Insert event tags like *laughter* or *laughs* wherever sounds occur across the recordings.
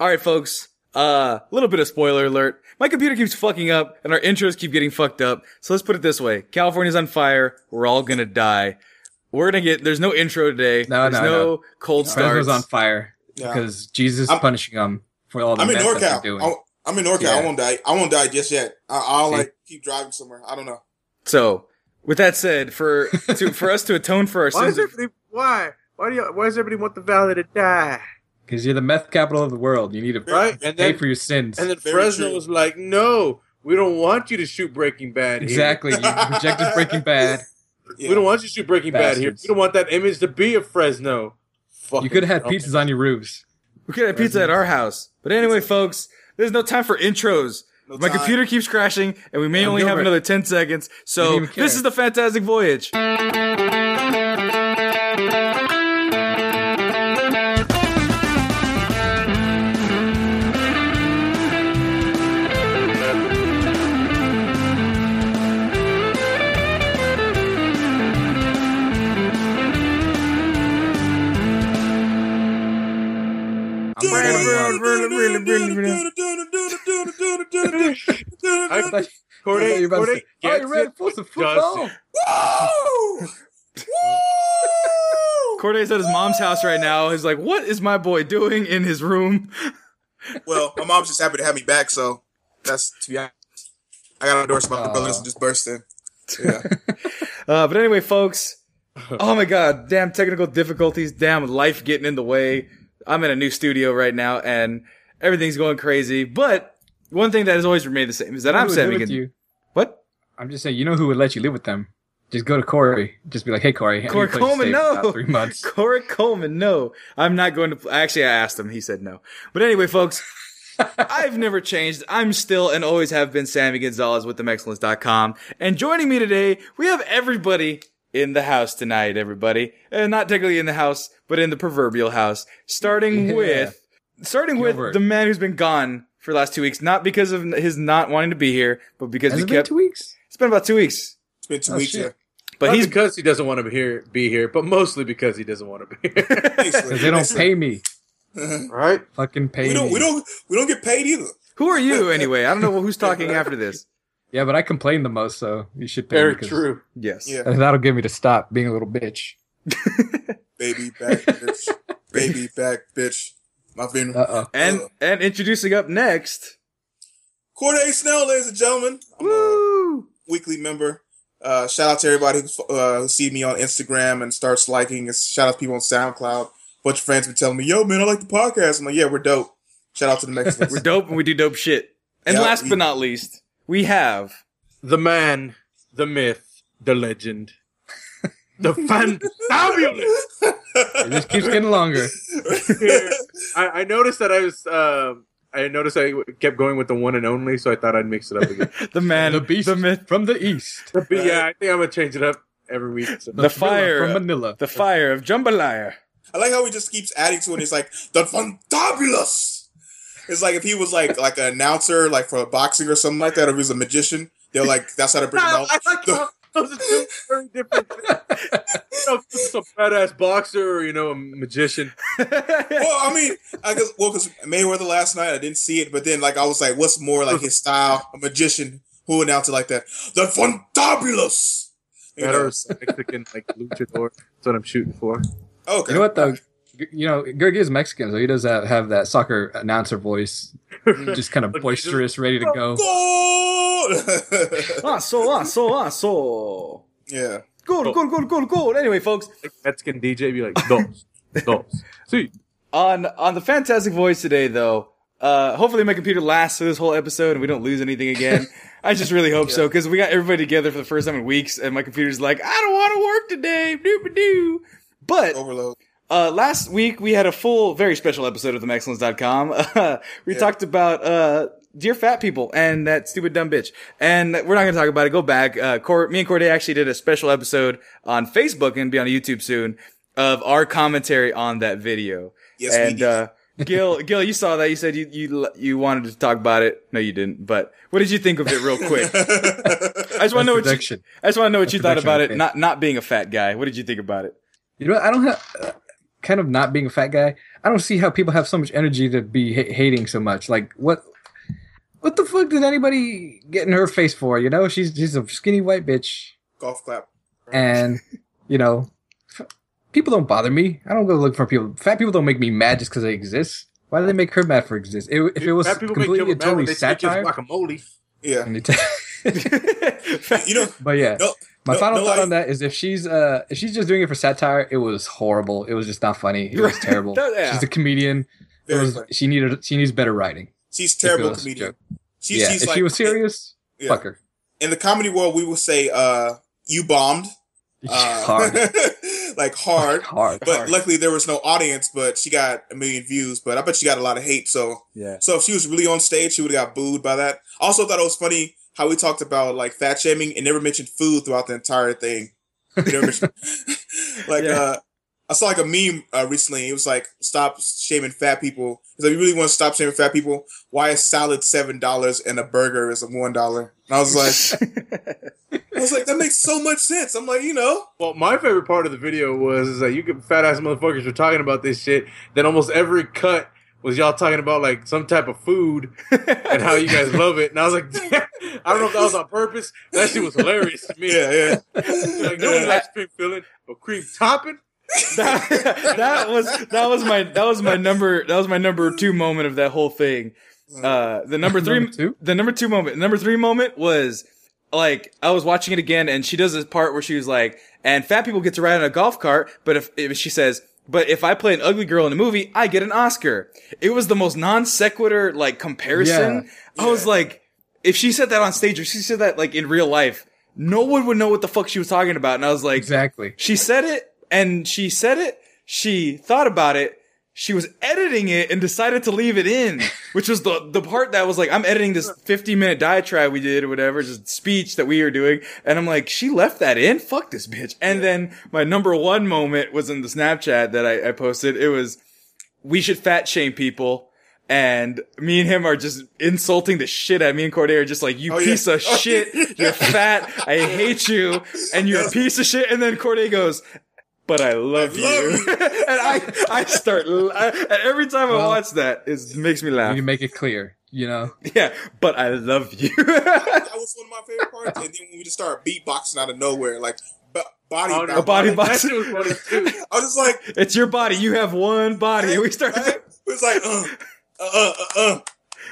All right, folks. A uh, little bit of spoiler alert. My computer keeps fucking up and our intros keep getting fucked up. So let's put it this way. California's on fire. We're all gonna die. We're gonna get, there's no intro today. No, there's no, no. cold Fresno's starts. on fire Yeah. because Jesus is I'm- punishing them for all the I'm in mess they're NorCal. doing. I'm, I'm in NorCal. I won't die. I won't die just yet. I, I'll See? like keep driving somewhere. I don't know. So, with that said, for, to, for us to atone for our Why sins, is? Why? Why do you? Why does everybody want the valley to die? Because you're the meth capital of the world. You need to Right? And pay then for your sins. and then Very Fresno true. was like, "No, we don't want you to shoot Breaking Bad. Here. exactly. You *laughs* rejected Breaking Bad. Yeah. We don't want you to shoot Breaking Bad here. We don't want that image to be of Fresno. Fucking You could have had dumb. pizzas on your roofs. we could have pizza at our house. But anyway, folks, there's no time for intros. No My time. computer keeps crashing and we may I'm only have Gilbert. another 10 seconds. So, this is the Fantastic Voyage. I thought- Corde, I thought you were about to Corde say, oh, you're ready for some football. Woo! Woo! Corde's at his mom's house right now. He's like, what is my boy doing in his room? Well, my mom's just happy to have me back, so that's to be honest. I got endorsed by my Aw. brothers and just burst in. Yeah. Uh, but anyway, folks. Oh my god, damn technical difficulties, damn life getting in the way. I'm in a new studio right now and everything's going crazy. But one thing that has always remained the same is that I'm saving it. you. What? I'm just saying, you know who would let you live with them? Just go to Corey. Just be like, hey, Corey. Corey a place to Coleman, no. Three months. *laughs* Corey Coleman, no. I'm not going to. Actually, I asked him. He said no. But anyway, folks, *laughs* I've never changed. I'm still and always have been Sammy Gonzalez with themexcellence.com. And joining me today, we have everybody in the house tonight, everybody. And not technically in the house, but in the proverbial house. Starting *laughs* Yeah. with, starting with the man who's been gone for the last two weeks. Not because of his not wanting to be here, but because Has we it been kept. two weeks? It's been about two weeks. It's been two Oh, weeks, shit. yeah. But Not he's because he doesn't want to be here, be here, but mostly because he doesn't want to be here. *laughs* Because they don't pay me. Uh-huh. right? Fucking pay We don't. me. We don't. We don't get paid either. who are you anyway? I don't know who's talking after this. *laughs* Yeah, but I complain the most, so you should pay Very me. 'cause true. Yes. Yeah. *laughs* That'll get me to stop being a little bitch. Baby back, bitch. Baby back, bitch. My favorite. Uh oh. And and introducing up next. Corde Snell, ladies and gentlemen. I'm a weekly member. Uh, shout out to everybody who's, uh, who see me on Instagram and starts liking. And shout out to people on SoundCloud. A bunch of friends been telling me, "Yo, man, I like the podcast." I'm like, "Yeah, we're dope." Shout out to the Mexicans. *laughs* We're dope and we do dope shit. And Yeah, last we- but not least, we have The man, the myth, the legend, the fantabulous. It just keeps getting longer. *laughs* I, I noticed that I was. Um, I noticed I kept going with the one and only, so I thought I'd mix it up again. *laughs* the man, the beast the myth, from the east. but yeah, I think I'm gonna change it up every week. So. The fire. from Manila. the fire of jambalaya. I like how he just keeps adding to it. He's like the fantabulous. It's like if he was like like an announcer, like for boxing or something like that, or if he was a magician. They're like that's how to bring him out. I like how those are two very different. things. *laughs* you know, just a badass boxer or you know a magician. well, I mean, I guess well because Mayweather last night I didn't see it, but then like I was like, what's more like his style? A magician who announced it like that? The fantabulous. You Better know? Mexican like luchador. That's what I'm shooting for. Okay. You know what though? G- You know, Gerg is Mexican, so he does have, have that soccer announcer voice, *laughs* just kind of Like, boisterous, ready to go. Goal! *laughs* ah, so, ah, so, ah, so. yeah. Goal, goal, goal, goal, goal. Anyway, folks, Like Mexican DJ be like dos, dos. *laughs* See, on on the fantastic voice today, though. Uh, hopefully my computer lasts through this whole episode and we don't lose anything again. I just really hope so because we got everybody together for the first time in weeks, and my computer's like, I don't want to work today, doop doo. But Overload. Uh, last week we had a full, very special episode of themexcellence.com. Uh, *laughs* we Yeah. talked about, uh, dear fat people and that stupid dumb bitch. And we're not going to talk about it. Go back. Uh, Cor- me and Corde actually did a special episode on Facebook and be on YouTube soon of our commentary on that video. Yes, we and, did. uh, Gil, *laughs* Gil, you saw that. You said you, you, you wanted to talk about it. No, you didn't. But what did you think of it real quick? *laughs* I just want to know what you, I just want to know what you thought about it. Not, not being a fat guy. What did you think about it? You know, what? I don't have. Kind of not being a fat guy, I don't see how people have so much energy to be ha- hating so much. Like what? What the fuck did anybody get in her face for? You know, she's she's a skinny white bitch, Golf clap. and you know, f- people don't bother me. I don't go look for people. Fat people don't make me mad just because they exist. Why do they make her mad for exist? It, if it was Fat people make completely Kevin and mad when totally they satire, guacamole. Yeah. and t- *laughs* You know, *laughs* but yeah, no, My No- final no, thought I- on that is if she's uh if she's just doing it for satire, it was horrible. It was just not funny. It was *laughs* terrible. That- yeah. She's a comedian. It very was, funny. she needed she needs better writing. she's terrible comedian. joke. She's, yeah, she's if like she was serious, yeah. fuck her. in the comedy world, we will say, uh, "You bombed." *laughs* Uh, hard, *laughs* like hard. hard, But hard. luckily there was no audience, but she got a million views. But I bet she got a lot of hate. So yeah. so if she was really on stage, she would have got booed by that. Also thought it was funny how we talked about like fat shaming and never mentioned food throughout the entire thing. We never *laughs* mentioned- *laughs* like Yeah. uh I saw like a meme uh, recently. It was like, "Stop shaming fat people." It's like, you really want to stop shaming fat people? Why is salad seven dollars and a burger is one dollar? And I was like, *laughs* I was like, that makes so much sense. I'm like, you know, Well, my favorite part of the video was is that you fat ass motherfuckers were talking about this shit. Then almost every cut was y'all talking about like some type of food and how you guys *laughs* love it. And I was like, *laughs* I don't know if that was on purpose. That shit was hilarious to me. yeah, yeah. Like no one likes cream filling, but cream topping. that, that was that was my that was my number that was my number two moment of that whole thing. Uh, the number three, Number two? the number two moment, number three moment was like I was watching it again, and she does this part where she was like, "And fat people get to ride on a golf cart, but if, if she says." But if I play an ugly girl in a movie, I get an Oscar. It was the most non sequitur like comparison. I was like, if she said that on stage or she said that like in real life, no one would know what the fuck she was talking about. And I was like, exactly. she said it and she said it. She thought about it. She was editing it and decided to leave it in, *laughs* which was the, the part that was like, I'm editing this 50 minute diatribe we did or whatever, just speech that we were doing. And I'm like, she left that in? Fuck this bitch. And then my number one moment was in the Snapchat that I, I posted. It was, we should fat shame people. And me and him are just insulting the shit at me and Corde are just like, you Oh, yeah. piece of Oh, shit. You're fat. I hate you. And you're a piece of shit. And then Corde goes, but I love, I love you. you. *laughs* and I, I start, I, and every time I watch that, it makes me laugh. You make it clear, you know. Yeah, but I love you. *laughs* that was one of my favorite parts. And then when we just started beatboxing out of nowhere, like b- body, Oh, no, A body box. box. Was funny too. I was just like, it's your body. You have one body. And we start. right? it was like, uh, uh, uh, uh,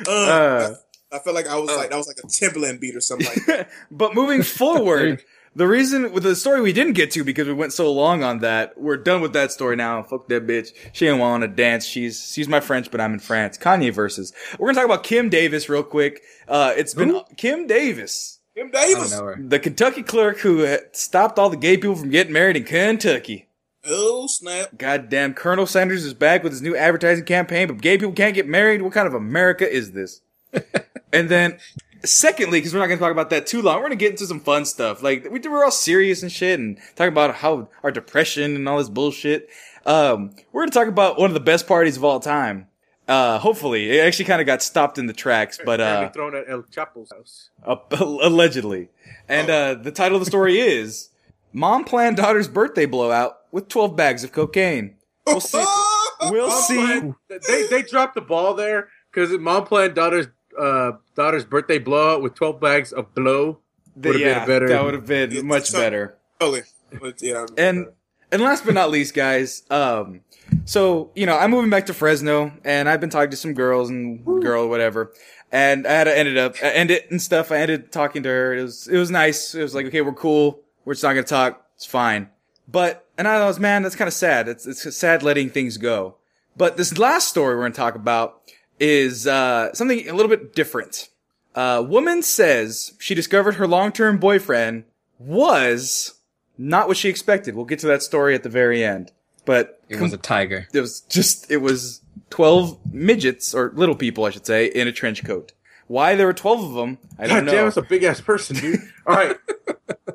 uh. Uh, I felt like I was like that was like a Timbaland beat or something like *laughs* that. but moving forward, the reason with the story we didn't get to because we went so long on that, we're done with that story now. Fuck that bitch. She ain't want to dance. She's she's my French, but I'm in France. Kanye versus. We're gonna talk about Kim Davis real quick. Uh, it's been Who? Kim Davis, Kim Davis. the Kentucky clerk who had stopped all the gay people from getting married in Kentucky. Oh snap! Goddamn, Colonel Sanders is back with his new advertising campaign, but gay people can't get married. What kind of America is this? *laughs* and then, secondly, because we're not going to talk about that too long, we're going to get into some fun stuff. Like we we're all serious and shit, and talk about how our depression and all this bullshit. Um, we're going to talk about one of the best parties of all time. Uh, hopefully, it actually kind of got stopped in the tracks, *laughs* but uh, thrown at El Chapo's house. uh, *laughs* allegedly. And uh, the title of the story is "Mom Planned Daughter's Birthday Blowout with 12 Bags of Cocaine." We'll see. *laughs* We'll see. they they dropped the ball there because mom planned daughter's uh daughter's birthday blowout with twelve bags of blow. The- Would've been yeah, better. That would have been It's much so- better. Totally. But, yeah. And and last but not least, guys. Um, so you know, I'm moving back to Fresno, and I've been talking to some girls and girl whatever. And I had to ended up I ended and stuff. I ended talking to her. It was it was nice. It was like okay, we're cool. We're just not gonna talk. It's fine. But and I was man, that's kind of sad. It's it's sad letting things go. But this last story we're gonna talk about is uh, something a little bit different. A woman says she discovered her long-term boyfriend was not what she expected. We'll get to that story at the very end. But It was a tiger. it was just it was 12 midgets or little people I should say in a trench coat. Why there were 12 of them, I God don't damn, know. it's a big ass person, dude. All right. *laughs*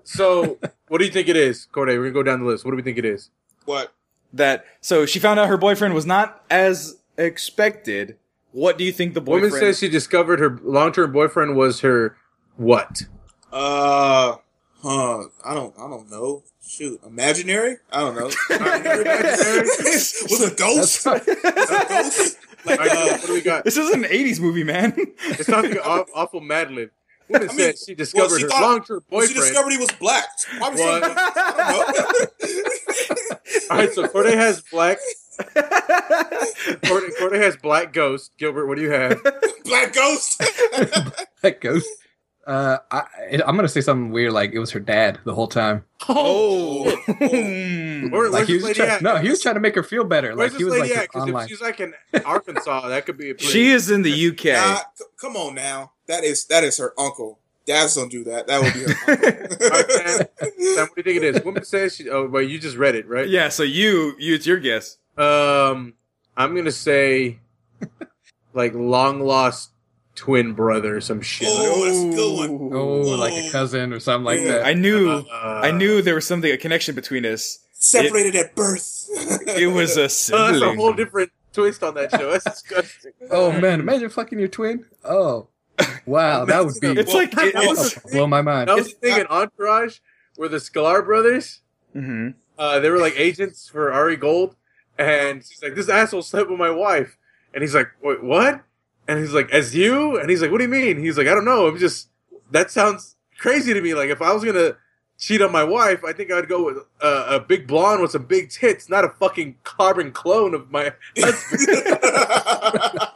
So, what do you think it is, Corde? We're gonna go down the list. What do we think it is? what? that so she found out her boyfriend was not as expected. What do you think the boyfriend Woman says she discovered her long term boyfriend was her what? Uh, Huh? I don't. I don't know. Shoot, imaginary? I don't know. *laughs* Imaginary? *laughs* Was a ghost? That's a ghost? Like, uh, what do we got? This is an '80s movie, man. It's sounds like an awful Mad Lib. *laughs* Woman I mean, said she discovered well, she her long-term well, she discovered he was black. Why was What? I don't know. All right, so Corde has black. *laughs* Corde, Corde has black ghost. Gilbert, what do you have? black ghost. *laughs* that ghost. Uh, I I'm gonna say something weird like it was her dad the whole time. oh. Where, Like where's he was lady trying, at? no, he was trying to make her feel better. Where's Like he was lady like at? Because online. if she's like in Arkansas, that could be a place. she is in the UK. Nah, c- come on now. That is that is her uncle. Dads don't do that. That would be her All right, Sam. Sam, what do you think it is? Woman says she. Oh, wait, you just read it, right? yeah. So you, you, it's your guess. Um, I'm gonna say like long lost twin brother or some shit. Oh, that's a good one. oh, like a cousin or something like Yeah. that. I knew, Uh, I knew there was something, a connection between us. Separated at birth. It was a Oh, *laughs* that's a whole different twist on that show. That's disgusting. oh man, imagine fucking your twin. Oh, *laughs* wow, that would be It's like it, That was it's. a- blow my mind. That was the thing in Entourage where the Scalar brothers, hmm uh, they were like agents for Ari Gold, and she's like, "This asshole slept with my wife," and he's like, "Wait, what?" And he's like, "As you?" And he's like, "What do you mean?" He's like, "I don't know. I'm just that sounds crazy to me. Like if I was gonna cheat on my wife, I think I'd go with uh, a big blonde with some big tits, not a fucking carbon clone of my *laughs* husband."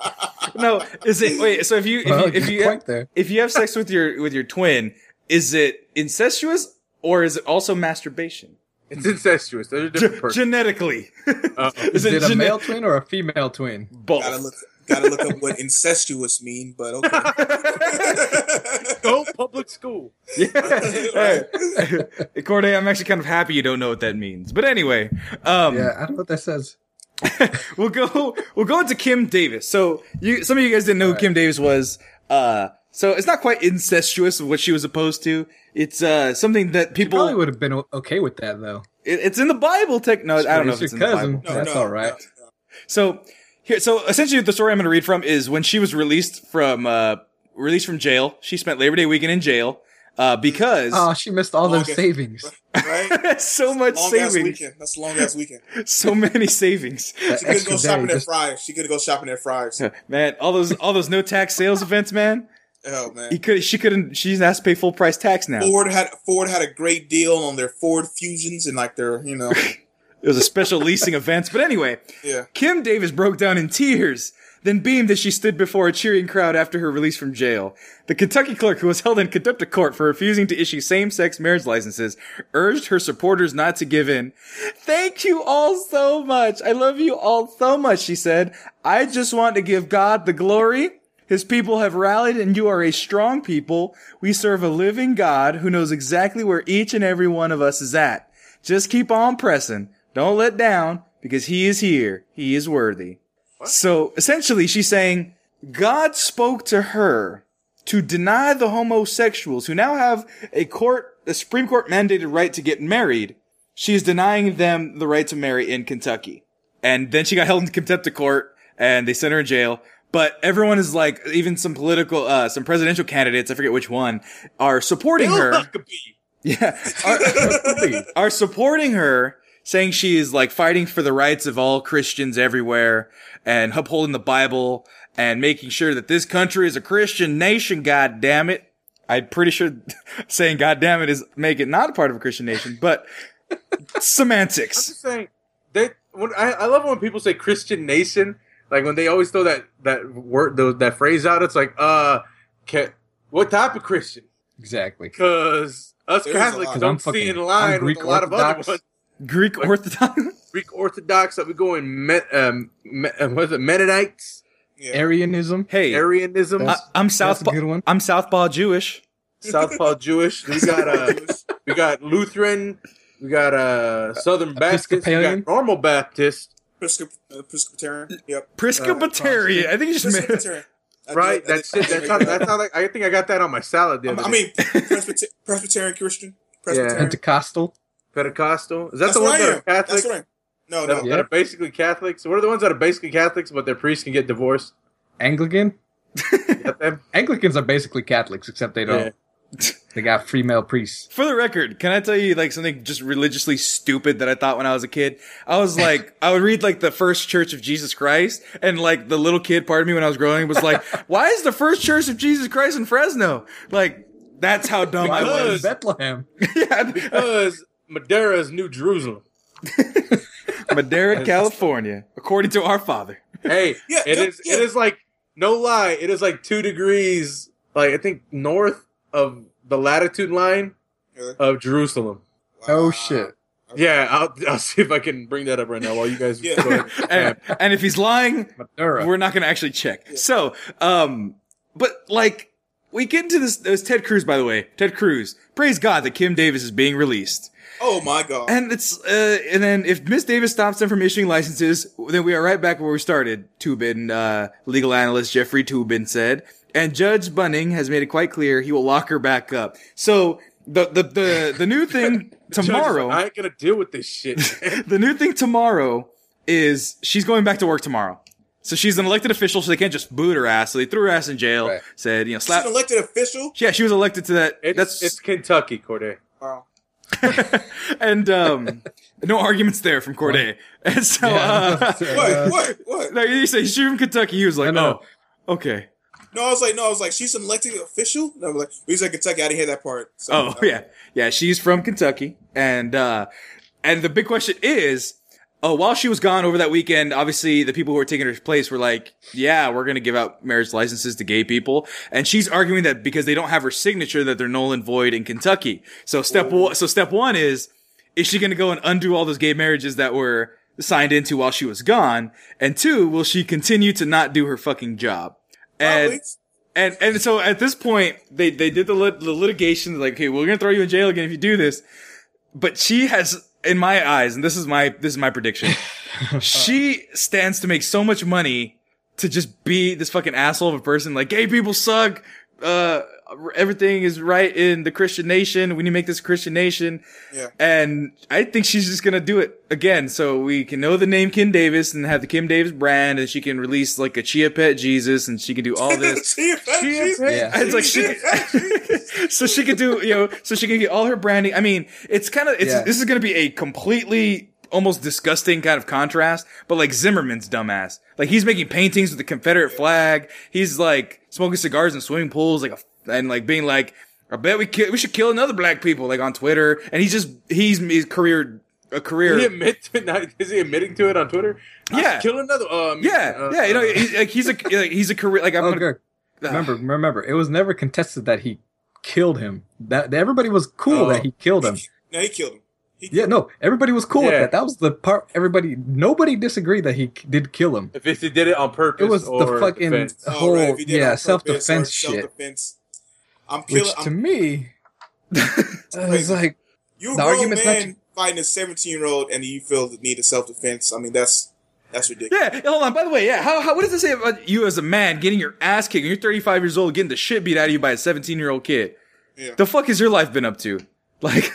*laughs* No, is it? Wait. So if you, if Well, you, if you, point there. if you have sex with your with your twin, is it incestuous or is it also masturbation? it's incestuous. They're a different Ge- genetically. Uh, *laughs* Is it a gene- male twin or a female twin? Both. gotta look gotta look up what incestuous mean, but okay. *laughs* Go public school. *laughs* Yeah. Hey. Corde, I'm actually kind of happy you don't know what that means. But anyway, um, Yeah, I don't know what that says. *laughs* we'll go we'll go into Kim Davis. So you some of you guys didn't know who Kim Davis was. Uh so it's not quite incestuous of what she was opposed to. It's uh something that people Probably would have been okay with that though. it- it's in the Bible tech no, I don't know if It's it's your in the cousin. Bible. No, That's no, all right. no, no. So here so essentially the story I'm going to read from is when she was released from uh released from jail. She spent Labor Day weekend in jail uh because Oh, she missed all those savings. *laughs* Right? *laughs* so much Long ass savings. weekend. That's a long ass weekend. *laughs* So many savings. That She could go shopping day at just- Fry's. She could go shopping at Fry's. Man, all those all those no tax sales events, man. Oh man, He could she couldn't she has to pay full price tax now. Ford had Ford had a great deal on their Ford Fusions and like their you know It was a special leasing events. But anyway, yeah. Kim Davis broke down in tears, then beamed as she stood before a cheering crowd after her release from jail. The Kentucky clerk who was held in contempt of court for refusing to issue same-sex marriage licenses urged her supporters not to give in. Thank you all so much. I love you all so much, she said. I just want to give God the glory. His people have rallied and you are a strong people. We serve a living God who knows exactly where each and every one of us is at. Just keep on pressing. Don't let down because he is here. He is worthy. So essentially she's saying God spoke to her to deny the homosexuals who now have a court, a Supreme Court mandated right to get married. She is denying them the right to marry in Kentucky. And then she got held in contempt of court and they sent her in jail. But everyone is like, even some political, uh, some presidential candidates, I forget which one, are supporting Bill her. Huckabee. *laughs* Yeah. Are, *laughs* are supporting her, saying she is like fighting for the rights of all Christians everywhere and upholding the Bible and making sure that this country is a Christian nation, god damn it. I'm pretty sure *laughs* saying god damn it is make it not a part of a Christian nation, but *laughs* semantics. I'm semantics. just saying they. When, I, I love when people say Christian nation. Like when they always throw that that word those, that phrase out. It's like, uh, ca what type of Christian? Exactly. Because us Catholics lot. I'm don't see in line with a lot of other ones. Greek Orthodox. *laughs* Greek Orthodox that we go in Me, um, Me, uh, what is it Mennonites, Yeah. Arianism. Hey, Arianism, I, That's- I'm That's a Southpaw. good one. I'm Southpaw Jewish. Southpaw *laughs* Jewish. We got uh, we got Lutheran. We got uh, Southern Baptist. We Episcopalian. got normal Baptist. Presbyter- uh, Presbyterian. Yep. Presbyterian. I think you just meant. Presbyterian. I Right. I That's did- it. That's how. That's how. Like, I think I got that on my salad the other I mean, Presbyter- Presbyterian Christian. Presbyterian. Pentecostal. Pentecostal. Is that That's the what ones that are Catholic? That's what No, that, no. that are basically Catholics. What are the ones that are basically Catholics, but their priests can get divorced? Anglican. *laughs* Anglicans are basically Catholics, except they don't. They got free male priests. For the record, can I tell you like something just religiously stupid that I thought when I was a kid? I was *laughs* like, I would read like the First Church of Jesus Christ, and like the little kid part of me when I was growing was like, *laughs* why is the First Church of Jesus Christ in Fresno? Like, that's how dumb I was. Bethlehem. yeah, Because Madera is New Jerusalem. *laughs* Madera, California, according to our father. Hey, *laughs* Yeah, it yeah, is. yeah. It is like no lie. It is like two degrees, like I think north of the latitude line Yeah. of Jerusalem. Oh Wow. shit. Yeah, I'll I'll see if I can bring that up right now while you guys. Yeah. go ahead. And, *laughs* and if he's lying, Madera. we're not going to actually check. So, um, but like, we get into this, this Ted Cruz, by the way, Ted Cruz. Praise God that Kim Davis is being released. Oh my god. And it's, uh, and then if Miss Davis stops them from issuing licenses, then we are right back where we started. Toobin, uh, legal analyst Jeffrey Toobin said, and Judge Bunning has made it quite clear he will lock her back up. So, the, the, the, the new *laughs* thing tomorrow, like, I ain't gonna deal with this shit. *laughs* the new thing tomorrow is she's going back to work tomorrow. So she's an elected official, so they can't just boot her ass. So they threw her ass in jail. Right. Said, you know, She's slap. an elected official. Yeah, she was elected to that. it's, that's it's Kentucky, Corde. Wow. And um, no arguments there from Corde. *laughs* And so, Yeah. uh, *laughs* What? What? What? no, you say she's from Kentucky. He was like, I know. oh, okay. No, I was like, no, I was like, she's an elected official. No, I was like, we said Kentucky. I didn't hear that part. So, Oh *laughs* yeah, yeah. She's from Kentucky, and uh, and the big question is, oh, while she was gone over that weekend, obviously the people who were taking her place were like, yeah, we're gonna give out marriage licenses to gay people, and she's arguing that because they don't have her signature, that they're null and void in Kentucky. So step one, so step one is, is she gonna go and undo all those gay marriages that were signed into while she was gone? And two, will she continue to not do her fucking job? And and and so at this point, they they did the, lit, the litigation. Like, okay, we're gonna throw you in jail again if you do this. But she has, in my eyes, and this is my this is my prediction. *laughs* she stands to make so much money to just be this fucking asshole of a person. Like, gay people suck. Uh, everything is right in the Christian nation. We need to make this a Christian nation. Yeah. And I think she's just gonna do it again, so we can know the name Kim Davis and have the Kim Davis brand, and she can release like a chia pet Jesus, and she can do all *laughs* this. She a fat She a Jesus. Yeah. It's like she, *laughs* so she could do, you know, so she can get all her branding. I mean, it's kind of, it's, Yeah. this is going to be a completely, almost disgusting kind of contrast, but like Zimmerman's dumbass. Like he's making paintings with the Confederate flag. He's like smoking cigars in swimming pools, like, a, and like being like, I bet we kill, we should kill another black people, like on Twitter. And he's just, he's, his career, a career. Did he admit to *laughs* now, is he admitting to it on Twitter? Yeah. should kill another. Um, yeah, uh, yeah, you know, he's, like he's a, *laughs* like, he's a career, like I'm Oh, gonna, good. *sighs* Remember, remember, it was never contested that he killed him. That everybody was cool Oh. that he killed him. *laughs* No, he killed him. He Yeah, no, everybody was cool with that. That was the part. Everybody, nobody disagreed that he did kill him. if he did it on purpose, It was the fucking defense. Oh, whole right, if he did it on yeah self defense shit. self-defense. I'm killing. Which to I'm, me, *laughs* I was crazy. like, you a the grown argument's not man fighting a 17 year old, and you feel the need of self defense. I mean, that's that's ridiculous. Yeah, hold on. By the way, yeah, how, how what does it say about you as a man getting your ass kicked? You're 35 years old, getting the shit beat out of you by a 17 year old kid. Yeah. The fuck has your life been up to? Like,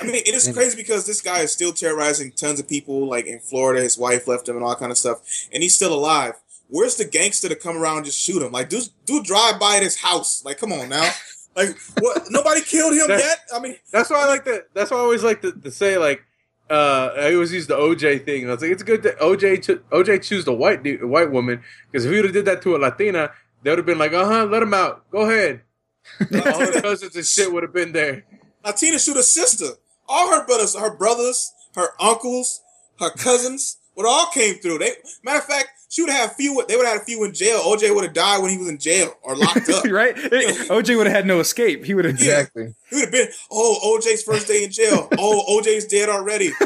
I mean, it is *laughs* crazy because this guy is still terrorizing tons of people. Like in Florida, his wife left him and all kind of stuff, and he's still alive. Where's the gangster to come around and just shoot him? Like, do do drive by at his house? Like, come on now. Like, what? *laughs* Nobody killed him That- yet. I mean, That's why I like to. That's why I always like to, to say like. Uh, I always use the OJ thing. I was like, it's good that OJ cho- OJ choose the white dude, white woman because if he would have did that to a Latina, they would have been like, uh huh, let him out, go ahead. *laughs* *laughs* All her cousins and shit would have been there. Latina shoot her sister. All her brothers, her brothers, her uncles, her cousins, would all came through. They matter of fact, she would have few. They would have had a few in jail. OJ would have died when he was in jail or locked *laughs* up. right? OJ would have had no escape. He would have. exactly. He would have been, oh, OJ's first day in jail. *laughs* Oh, OJ's dead already. *laughs*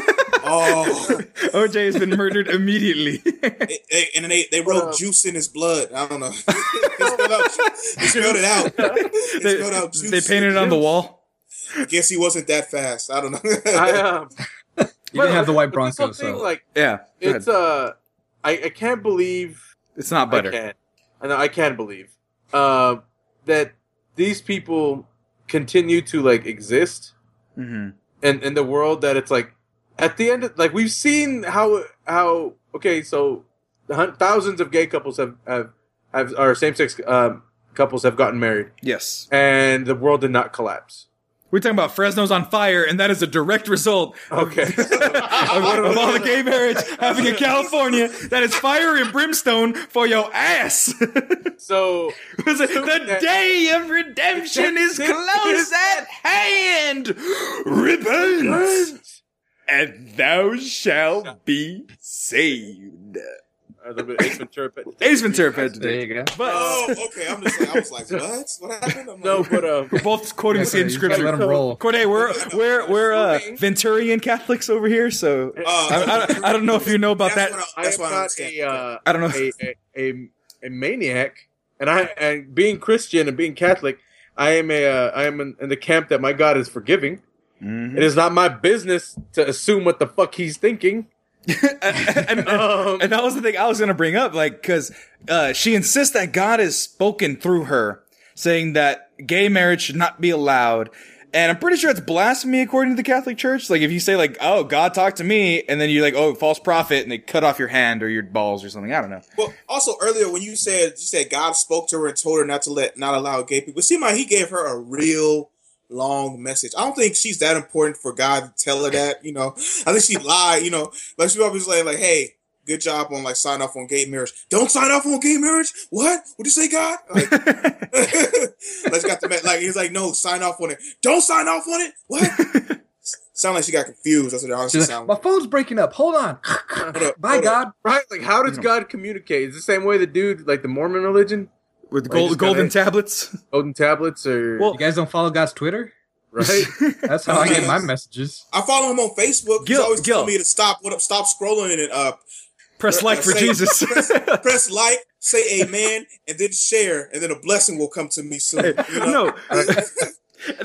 Oh, OJ has been murdered immediately. It- it- and then they, they wrote Uh, juice in his blood. I don't know. they, spelled out, they spelled it out. They, they, spelled out juice. they painted it on the wall. I guess he wasn't that fast. I don't know. I um, You didn't have the white but this whole Bronco, thing, so like Yeah, it's ahead. uh, I I can't believe it's not butter. I can't. I know I can't believe uh, that these people continue to like exist hmm in in the world that it's like at the end of, like we've seen how how okay so thousands of gay couples have have have are same sex um, couples have gotten married, Yes. and the world did not collapse. We're talking about Fresno's on fire, and that is a direct result Okay. *laughs* of, of *laughs* all the gay marriage happening in California. That is fire and brimstone for your ass. *laughs* so the day of redemption is close at hand. Repent, and thou shalt be saved. A little bit Ace Ventura. but- Ace Ventura had to There you go. But Oh, okay. I'm just like, I was like, *laughs* what? What happened? I'm No, like, but um, we're *laughs* both quoting the same You scripture. Let them roll. Corde, we're we're we're uh, Venturian Catholics over here, so uh, I, I, I don't know if you know about that's that. What I, I that's am what I not a, uh, I don't know. a, a, a, a maniac, and I and being Christian and being Catholic, I am a uh, I am in, in the camp that my God is forgiving. Mhm. It is not my business to assume what the fuck he's thinking. And, *laughs* and- Um, and that was the thing I was gonna bring up, like, because uh, she insists that God has spoken through her, saying that gay marriage should not be allowed. And I'm pretty sure it's blasphemy according to the Catholic Church. Like, if you say like, "Oh, God talked to me," and then you're like, "Oh, false prophet," and they cut off your hand or your balls or something. I don't know. Well, also earlier when you said you said God spoke to her and told her not to let not allow gay people. It seemed like He gave her a real long message. I don't think she's that important for God to tell her that. You know, I think she lied. You know, like she always like like, hey. Good job on like sign off on gay marriage. Don't sign off on gay marriage. What? What you say, God? Like, *laughs* let's got the like. He's like, no, sign off on it. Don't sign off on it. What? *laughs* Sound like she got confused. That's what it honestly She's like, sound. my phone's breaking up. Hold on. Hold up, *laughs* Bye, hold up. God. right? Like, how does mm-hmm. God communicate? Is the same way the dude, like the Mormon religion, With Like, gold, just golden gotta- tablets. *laughs* golden tablets, or Well- You guys don't follow God's Twitter? right? *laughs* That's how I get my messages. I follow him on Facebook. Gil- He's always Gil. telling me to stop. What up? Stop scrolling and uh, Press like for *laughs* say- Jesus. press, press like, say amen, and then share, and then a blessing will come to me soon. You know? no.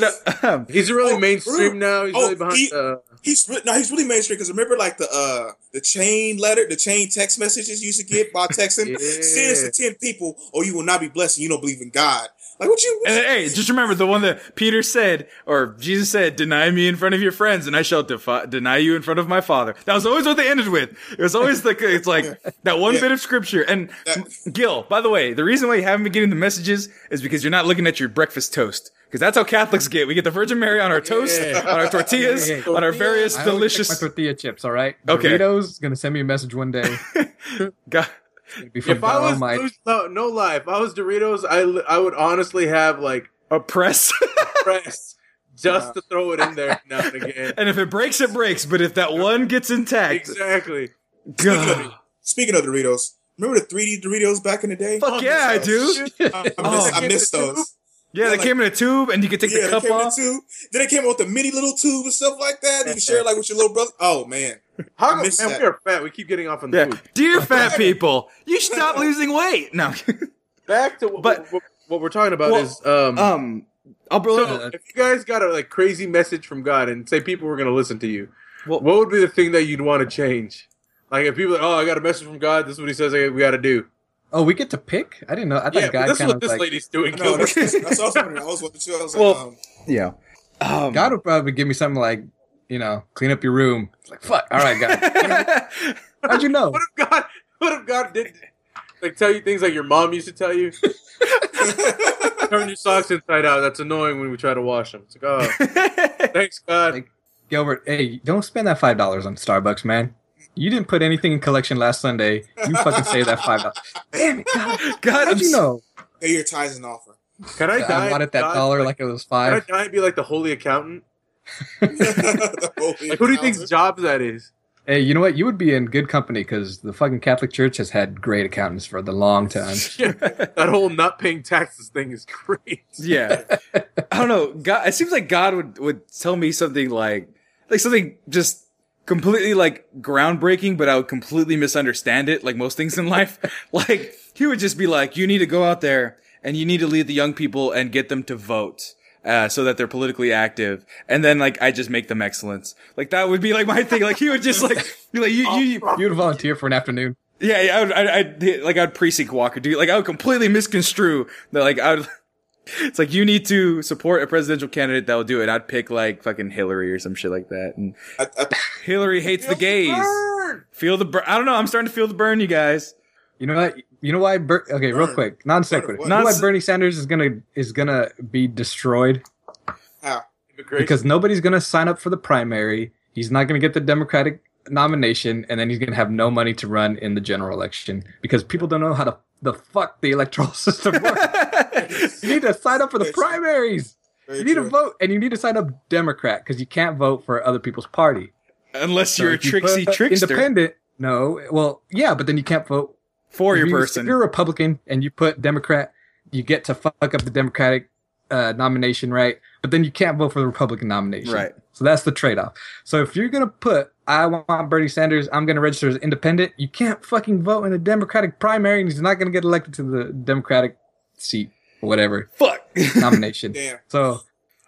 No, *laughs* He's really Oh, mainstream now. He's Oh, really behind. he- uh, he's re- no, he's really mainstream because remember, like the uh the chain letter, the chain text messages you used to get by texting. *laughs* Yeah. Send to ten people, or you will not be blessed. and You don't believe in God. Like what you? And hey, just remember the one that Peter said, or Jesus said, "Deny me in front of your friends, and I shall defi- deny you in front of my Father." That was always what they ended with. It was always like it's like *laughs* that one Yeah. bit of scripture. And That- Gil, by the way, the reason why you haven't been getting the messages is because you're not looking at your breakfast toast. Because that's how Catholics get. We get the Virgin Mary on our toast, Yeah. *laughs* on our tortillas, Hey, hey, on our various I always check delicious. my tortilla chips, all right? Okay. Doritos gonna send me a message one day. God, Be from if I was Almighty. no, no lie, if I was Doritos, I I would honestly have like a press. press *laughs* just to throw it in there now and again. *laughs* and if it breaks, it breaks. But if that one gets intact, Exactly. Speaking of, God, speaking of Doritos, remember the 3D Doritos back in the day? fuck oh, yeah, I do. I, I Oh. miss, I miss oh. those. Yeah, they like- came in a tube, and you could take yeah, the they cup came in a off. tube. Then they came out with the mini little tube and stuff like that. You can share it like with your little brother. Oh man, How I come, miss man, that. we are fat. We keep getting off on the Yeah, food. dear fat people, you should stop losing weight. No, *laughs* Back to what, But- what, what we're talking about Well, is um. um, I'll bring so uh, if you guys got a like crazy message from God and say people were going to listen to you, Well- what would be the thing that you'd want to change? Like if people, are like, oh, I got a message from God. This is what He says we got to do. Oh, we get to pick? I didn't know. I thought Yeah, God this is kind what of this like lady's doing. no, Gilbert. that's, that's, that's what I was *laughs* wondering. I too. I was Well- like, um, yeah. Um, God would probably give me something like, you know, clean up your room. It's like, fuck. All right, God. *laughs* How'd you know? What if God? What if God did like tell you things like your mom used to tell you? *laughs* Turn your socks inside out. That's annoying when we try to wash them. It's like, oh, *laughs* thanks God. Like- Gilbert, hey, don't spend that five dollars on Starbucks, man. You didn't put anything in collection last Sunday. You fucking save that five dollars. Damn it, God. God, I'm How'd you know? pay your tithes and offer. Can I I die? I wanted that God? dollar like it was Can I five. die and be like the holy accountant? The *laughs* holy Like, who do you think's accountant. job that is? Hey, you know what? You would be in good company because the fucking Catholic Church has had great accountants for the long time. *laughs* that whole not paying taxes thing is great. yeah. I don't know. God, it seems like God would would tell me something like like something just completely like groundbreaking, but I would completely misunderstand it. Like most things in life, *laughs* like he would just be like, "You need to go out there and you need to lead the young people and get them to vote." Uh, so that they're politically active, and then like I just make them excellence. Like that would be like my thing. Like he would just like be like you, you, You would volunteer for an afternoon. Yeah, yeah, I would, I, I'd, like, I'd precinct walker, dude. Like, I would completely misconstrue that, like, I would, *laughs* it's like, you need to support a presidential candidate that will do it. I'd pick, like, fucking Hillary or some shit like that. And I, I, Hillary hates the gays. Burn! Feel the burn. I don't know. I'm starting to feel the burn, you guys. You know what? You know why? Ber- okay, real quick, non sequitur. You know why Bernie Sanders is gonna is gonna be destroyed How? because nobody's gonna sign up for the primary. He's not gonna get the Democratic nomination, and then he's gonna have no money to run in the general election because people don't know how to the fuck the electoral *laughs* system works. *laughs* you need to sign up for the primaries. Very You need to vote, and you need to sign up Democrat because you can't vote for other people's party. Unless So you're a if you tricksy trickster Independent. No, well, yeah, but then you can't vote for your you- person. If you're a Republican and you put Democrat, you get to fuck up the Democratic uh, nomination, right? But then you can't vote for the Republican nomination, Right. So that's the trade-off. So if you're gonna put, I want Bernie Sanders, I'm gonna register as independent. You can't fucking vote in the Democratic primary, and he's not gonna get elected to the Democratic seat or whatever Fuck. *laughs* nomination. Damn. So.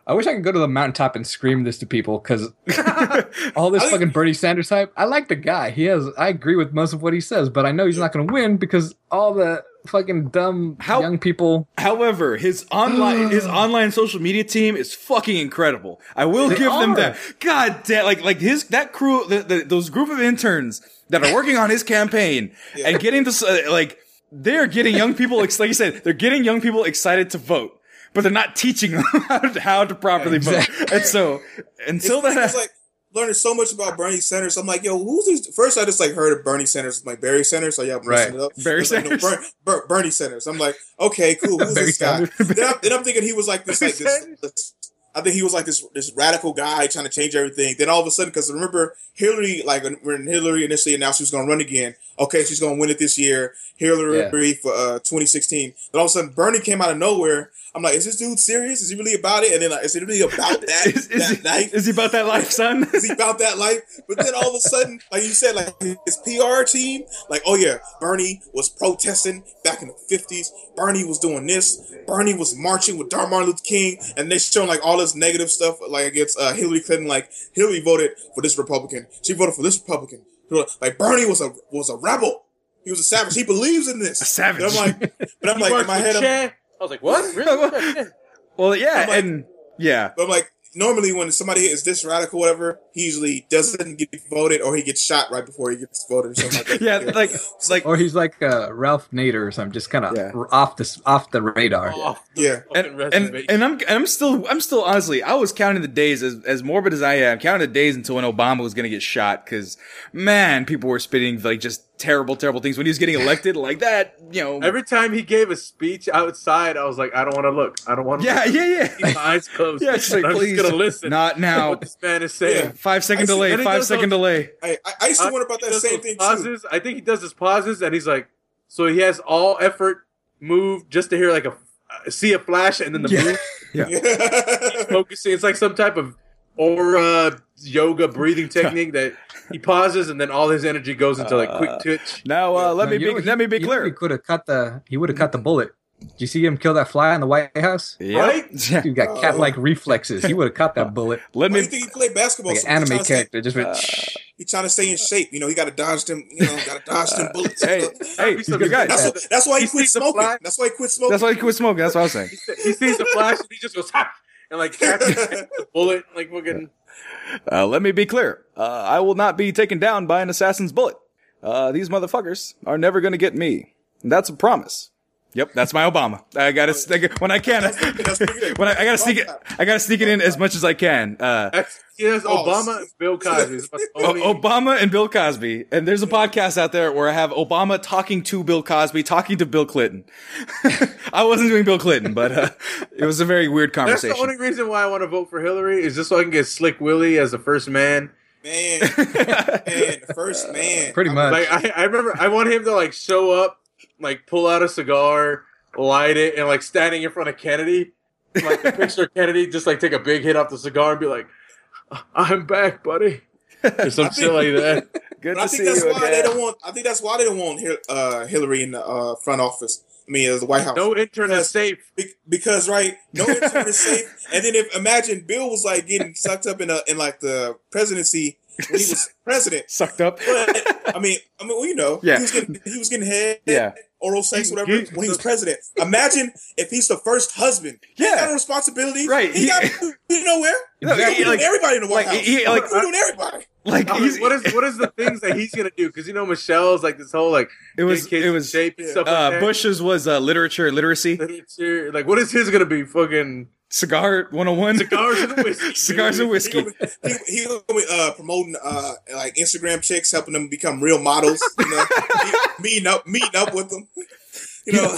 I wish I could go to the mountaintop and scream this to people because *laughs* all this fucking Bernie Sanders hype. I like the guy. He has. I agree with most of what he says, but I know he's not going to win because all the fucking dumb How- young people. However, his online *sighs* his online social media team is fucking incredible. I will They give them that. God damn, like like his that crew, the, the, those group of interns that are working on his campaign Yeah. and getting this uh, like they're getting young people like you said they're getting young people excited to vote, but they're not teaching them *laughs* how to, how to properly Exactly. vote. And so until It's- that it's like learning so much about Bernie Sanders. I'm like, yo, who's this? First, I just like heard of Bernie Sanders, like Barry Sanders. So yeah, I'm Right. messing it up. Barry It's like, no, Sanders? Ber- Ber- Bernie Sanders. I'm like, okay, cool. Who's *laughs* this guy? Then, I'm, then I'm thinking he was like this, like this, *laughs* this. I think he was like this this radical guy trying to change everything. Then all of a sudden, because remember Hillary, like when- when Hillary initially announced she was going to run again, okay, she's going to win it this year. Hillary for uh, 2016. Then all of a sudden, Bernie came out of nowhere. I'm like, is this dude serious? Is he really about it? And then like, is it really about *laughs* that is, he, night? is he about that life, son? *laughs* is he about that life? But then all of a sudden, like you said, like his PR team, like, oh yeah, Bernie was protesting back in the fifties. Bernie was doing this. Bernie was marching with Martin Luther King, and they showing like all this negative stuff, like against uh, Hillary Clinton. Like Hillary voted for this Republican, she voted for this Republican. Like Bernie was a was a rebel. He was a savage. He believes in this. A savage. And I'm like, but I'm *laughs* like in my head, I'm, I was like, what? Really? *laughs* Well, yeah, like- and yeah. But I'm like, normally when somebody is this radical, whatever, he usually doesn't get voted or he gets shot right before he gets voted or something like that. *laughs* Yeah, like like Or he's like uh, Ralph Nader or something, just kind of Yeah. off the off the radar. Off the Yeah. and, and and I'm and I'm still I'm still honestly I was counting the days as as morbid as I am counting the days until when Obama was gonna get shot because man people were spitting like just terrible terrible things when he was getting elected like that you know Every time he gave a speech outside, I was like, I don't want to look. I don't want to. yeah yeah yeah Keep my eyes closed. yeah like I'm please just gonna listen. not now what this man is saying. Yeah. five second see- delay and he five does second those- delay I, I, I used to wonder about that same those thing too. pauses. I think he does his pauses, and he's like, so he has all effort move just to hear like a uh, see a flash, and then the Yeah. move Yeah. *laughs* focusing. It's like some type of aura yoga breathing *laughs* technique that he pauses, and then all his energy goes into like Uh, quick twitch. now uh, let No, me be know, let me be clear He could have cut the. He would have cut the bullet. Did you see him kill that fly in the White House? Yep. Right? *laughs* Yeah. Dude got cat-like reflexes. He would have cut that *laughs* bullet let Why do me you think he played basketball? like so an anime He's trying character. Just went. Stay, he's trying to stay in shape. You know, he got to dodge them. You know, got to dodge them bullets. Uh, hey hey Be some- you That's, what, that's why he He quit smoking. That's why he quit smoking. that's why he quit smoking that's what I was saying He, he sees the flash, and he just goes ha! And like *laughs* bullet, like fucking. Uh, let me be clear. Uh, I will not be taken down by an assassin's bullet. Uh, these motherfuckers are never gonna get me. And that's a promise. Yep, that's my Obama. I gotta sneak when I can. That's *laughs* when I, I gotta sneak it, I gotta sneak it in as much as I can. Uh, That's, he has Oh, Obama and Bill Cosby. It's about *laughs* the O- only- Obama and Bill Cosby, and there's a podcast out there where I have Obama talking to Bill Cosby, talking to Bill Clinton. *laughs* I wasn't doing Bill Clinton, but uh, it was a very weird conversation. That's conversation. the only reason why I want to vote for Hillary is just so I can get Slick Willie as the first man. man, man, first man. Pretty much. Like I, I remember, I want him to like show up, like pull out a cigar, light it, and like standing in front of Kennedy, like the picture of *laughs* Kennedy, just like take a big hit off the cigar and be like, "I'm back, buddy," or some *laughs* shit like that. *laughs* Good But I to think see that's you why they again. don't want. I think that's why they don't want uh, Hillary in the uh, front office. I mean, uh, the White House. No intern is Because- safe. Be- because right, no intern is safe. And then if imagine Bill was like getting sucked up in a in like the presidency when he was president. Sucked up. But I mean, I mean, well, you know, Yeah. he was getting he was getting head Yeah. Oral sex, whatever, he- when he was president. Imagine if he's the first husband. He Yeah. got no responsibility. Right. He, He- got you nowhere. No, He's he- doing like- everybody in the White like, House. he- like- We're doing everybody. Like I mean, he's, what is what is the things that he's gonna do? Because you know Michelle's like this whole like it was kids it was shape and stuff uh, like. Bush's was uh, literature literacy Literature, like what is his gonna be? Fucking cigar 101 cigars and *laughs* whiskey. cigars and whiskey gonna he, he uh, promoting uh, like Instagram chicks, helping them become real models. You know, *laughs* meeting up, meeting up with them. You know,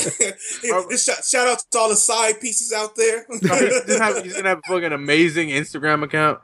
just *laughs* shout, shout out to all the side pieces out there. he's, gonna have, he's gonna have a fucking amazing Instagram account.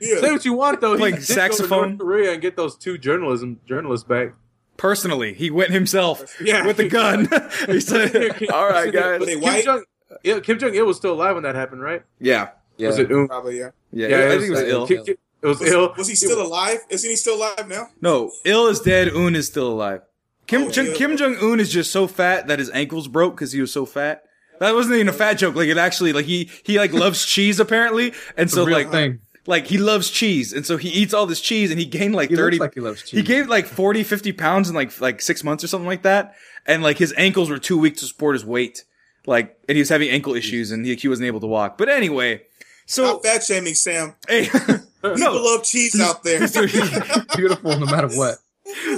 Say what you want though. Playing he did go to saxophone. North Korea and get those two journalism journalists back. personally he went himself Yeah, with a gun he said all right guys Were they Kim white? Jong, yeah, Kim Jong Il was still alive when that happened, right? yeah Yeah. Was it? Um, Probably yeah. yeah, Yeah, I it think was, it was uh, ill Kim- Kim- it was, Was, ill. was he still alive? Isn't he still alive now? no ill is dead un is still alive kim Oh, Jong, yeah. kim jong-un is just so fat that his ankles broke because he was so fat that wasn't even a fat joke like it actually like he he like loves cheese apparently and so like thing. like he loves cheese and so he eats all this cheese and he gained like He 30 looks like he loves cheese. He gained like 40, 50 pounds in like like six months or something like that. And like his ankles were too weak to support his weight. Like, and he was having ankle issues and he, he wasn't able to walk. But anyway, so, Stop fat shaming, Sam. hey, *laughs* People no, love cheese out there. *laughs* beautiful no matter what.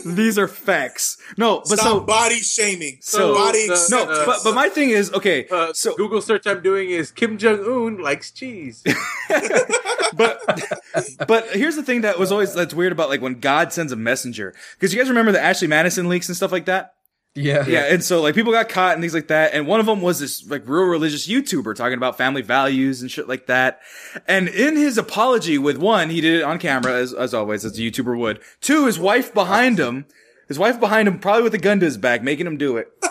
these are facts. No, but Stop so, body shaming. so, body uh, no, acceptance. but, but my thing is, okay, Uh, so, Google search I'm doing is Kim Jong Un likes cheese. *laughs* but but here's the thing that was always that's weird about like when God sends a messenger because you guys remember the Ashley Madison leaks and stuff like that. Yeah. Yeah, and so like people got caught and things like that, and one of them was this like real religious YouTuber talking about family values and shit like that. And in his apology, with one, he did it on camera as as always, as a YouTuber would. Two, his wife behind him, his wife behind him, probably with a gun to his back, making him do it. *laughs*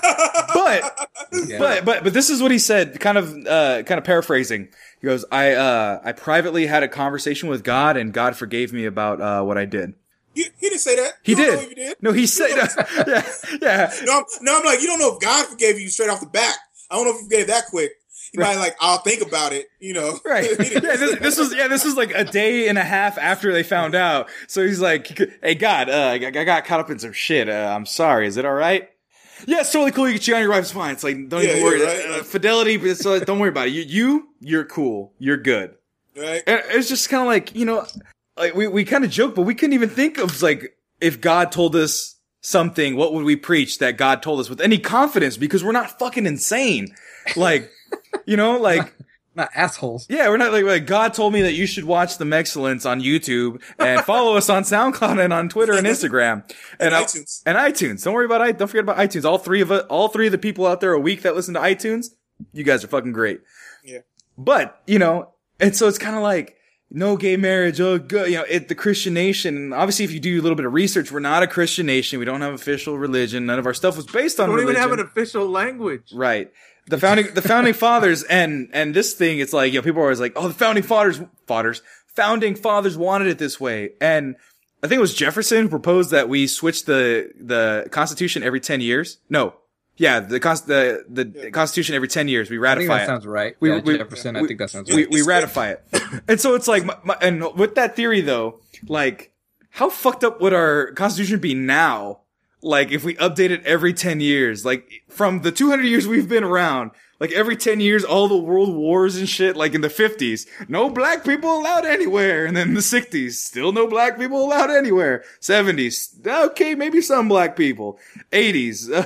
But Yeah. but but but this is what he said, kind of uh kind of paraphrasing. He goes, I uh I privately had a conversation with God, and God forgave me about uh what I did. He, he didn't say that. He You did. he did. No, he said, *laughs* yeah, yeah. *laughs* No, I'm, no, I'm like, you don't know if God forgave you straight off the bat. I don't know if he forgave that quick. He might like, I'll think about it. You know, *laughs* Right. Yeah, this, this was yeah, this was like a day and a half after they found out. So he's like, "Hey God, uh, I I got caught up in some shit. Uh, I'm sorry. Is it all right?" Yeah, it's totally cool. You can cheat on your wife's fine. It's like don't Yeah, even yeah, worry. right. Uh, fidelity, but it's, uh, don't worry about it. You, you, you're cool. You're good. right. And it's just kind of like you know, like we we kind of joke, but we couldn't even think of like if God told us something, what would we preach that God told us with any confidence? Because we're not fucking insane. Like, *laughs* you know, like. *laughs* Not assholes. Yeah, we're not like, like God told me that you should watch the Excellence on YouTube and *laughs* follow us on SoundCloud and on Twitter and Instagram and And I- iTunes. and iTunes. Don't worry about it. Don't forget about iTunes. All three of it, all three of the people out there a week that listen to iTunes, you guys are fucking great. Yeah. But you know, and so it's kind of like no gay marriage. Oh, good. You know, it the Christian nation. Obviously, if you do a little bit of research, we're not a Christian nation. We don't have official religion. None of our stuff was based on We don't religion. even have an official language. Right. The founding, the founding fathers, and and this thing, it's like you know, people are always like, oh, the founding fathers, fathers, founding fathers wanted it this way, and I think it was Jefferson who proposed that we switch the the Constitution every ten years. No, yeah, the cons- the the Constitution every ten years we I think ratify that it. sounds right. We- yeah, we- Jefferson, I think that sounds we, right. we ratify it. And so it's like, my, my, and with that theory though, like, how fucked up would our constitution be now? Like, if we update it every 10 years, like, from the 200 years we've been around, like, every 10 years, all the world wars and shit, like in the 50s, no black people allowed anywhere. And then the 60s, still no black people allowed anywhere. 70s, okay, maybe some black people. 80s, uh,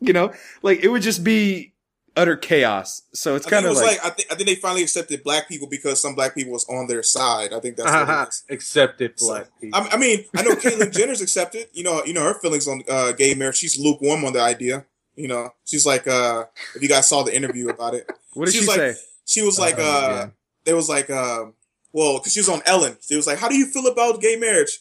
you know, like, it would just be utter chaos. So it's kind of was like, like, I, think I think they finally accepted black people because some black people was on their side. I think that's what it is. Accepted So, black people. I, I mean, I know *laughs* Caitlyn Jenner's accepted. You know, you know her feelings on uh, gay marriage. She's lukewarm on the idea. You know, she's like, uh, if you guys saw the interview about it, what did she's she like- say? she was like, Uh, uh, yeah. there was like, uh, well, because she was on Ellen. She was like, "How do you feel about gay marriage?"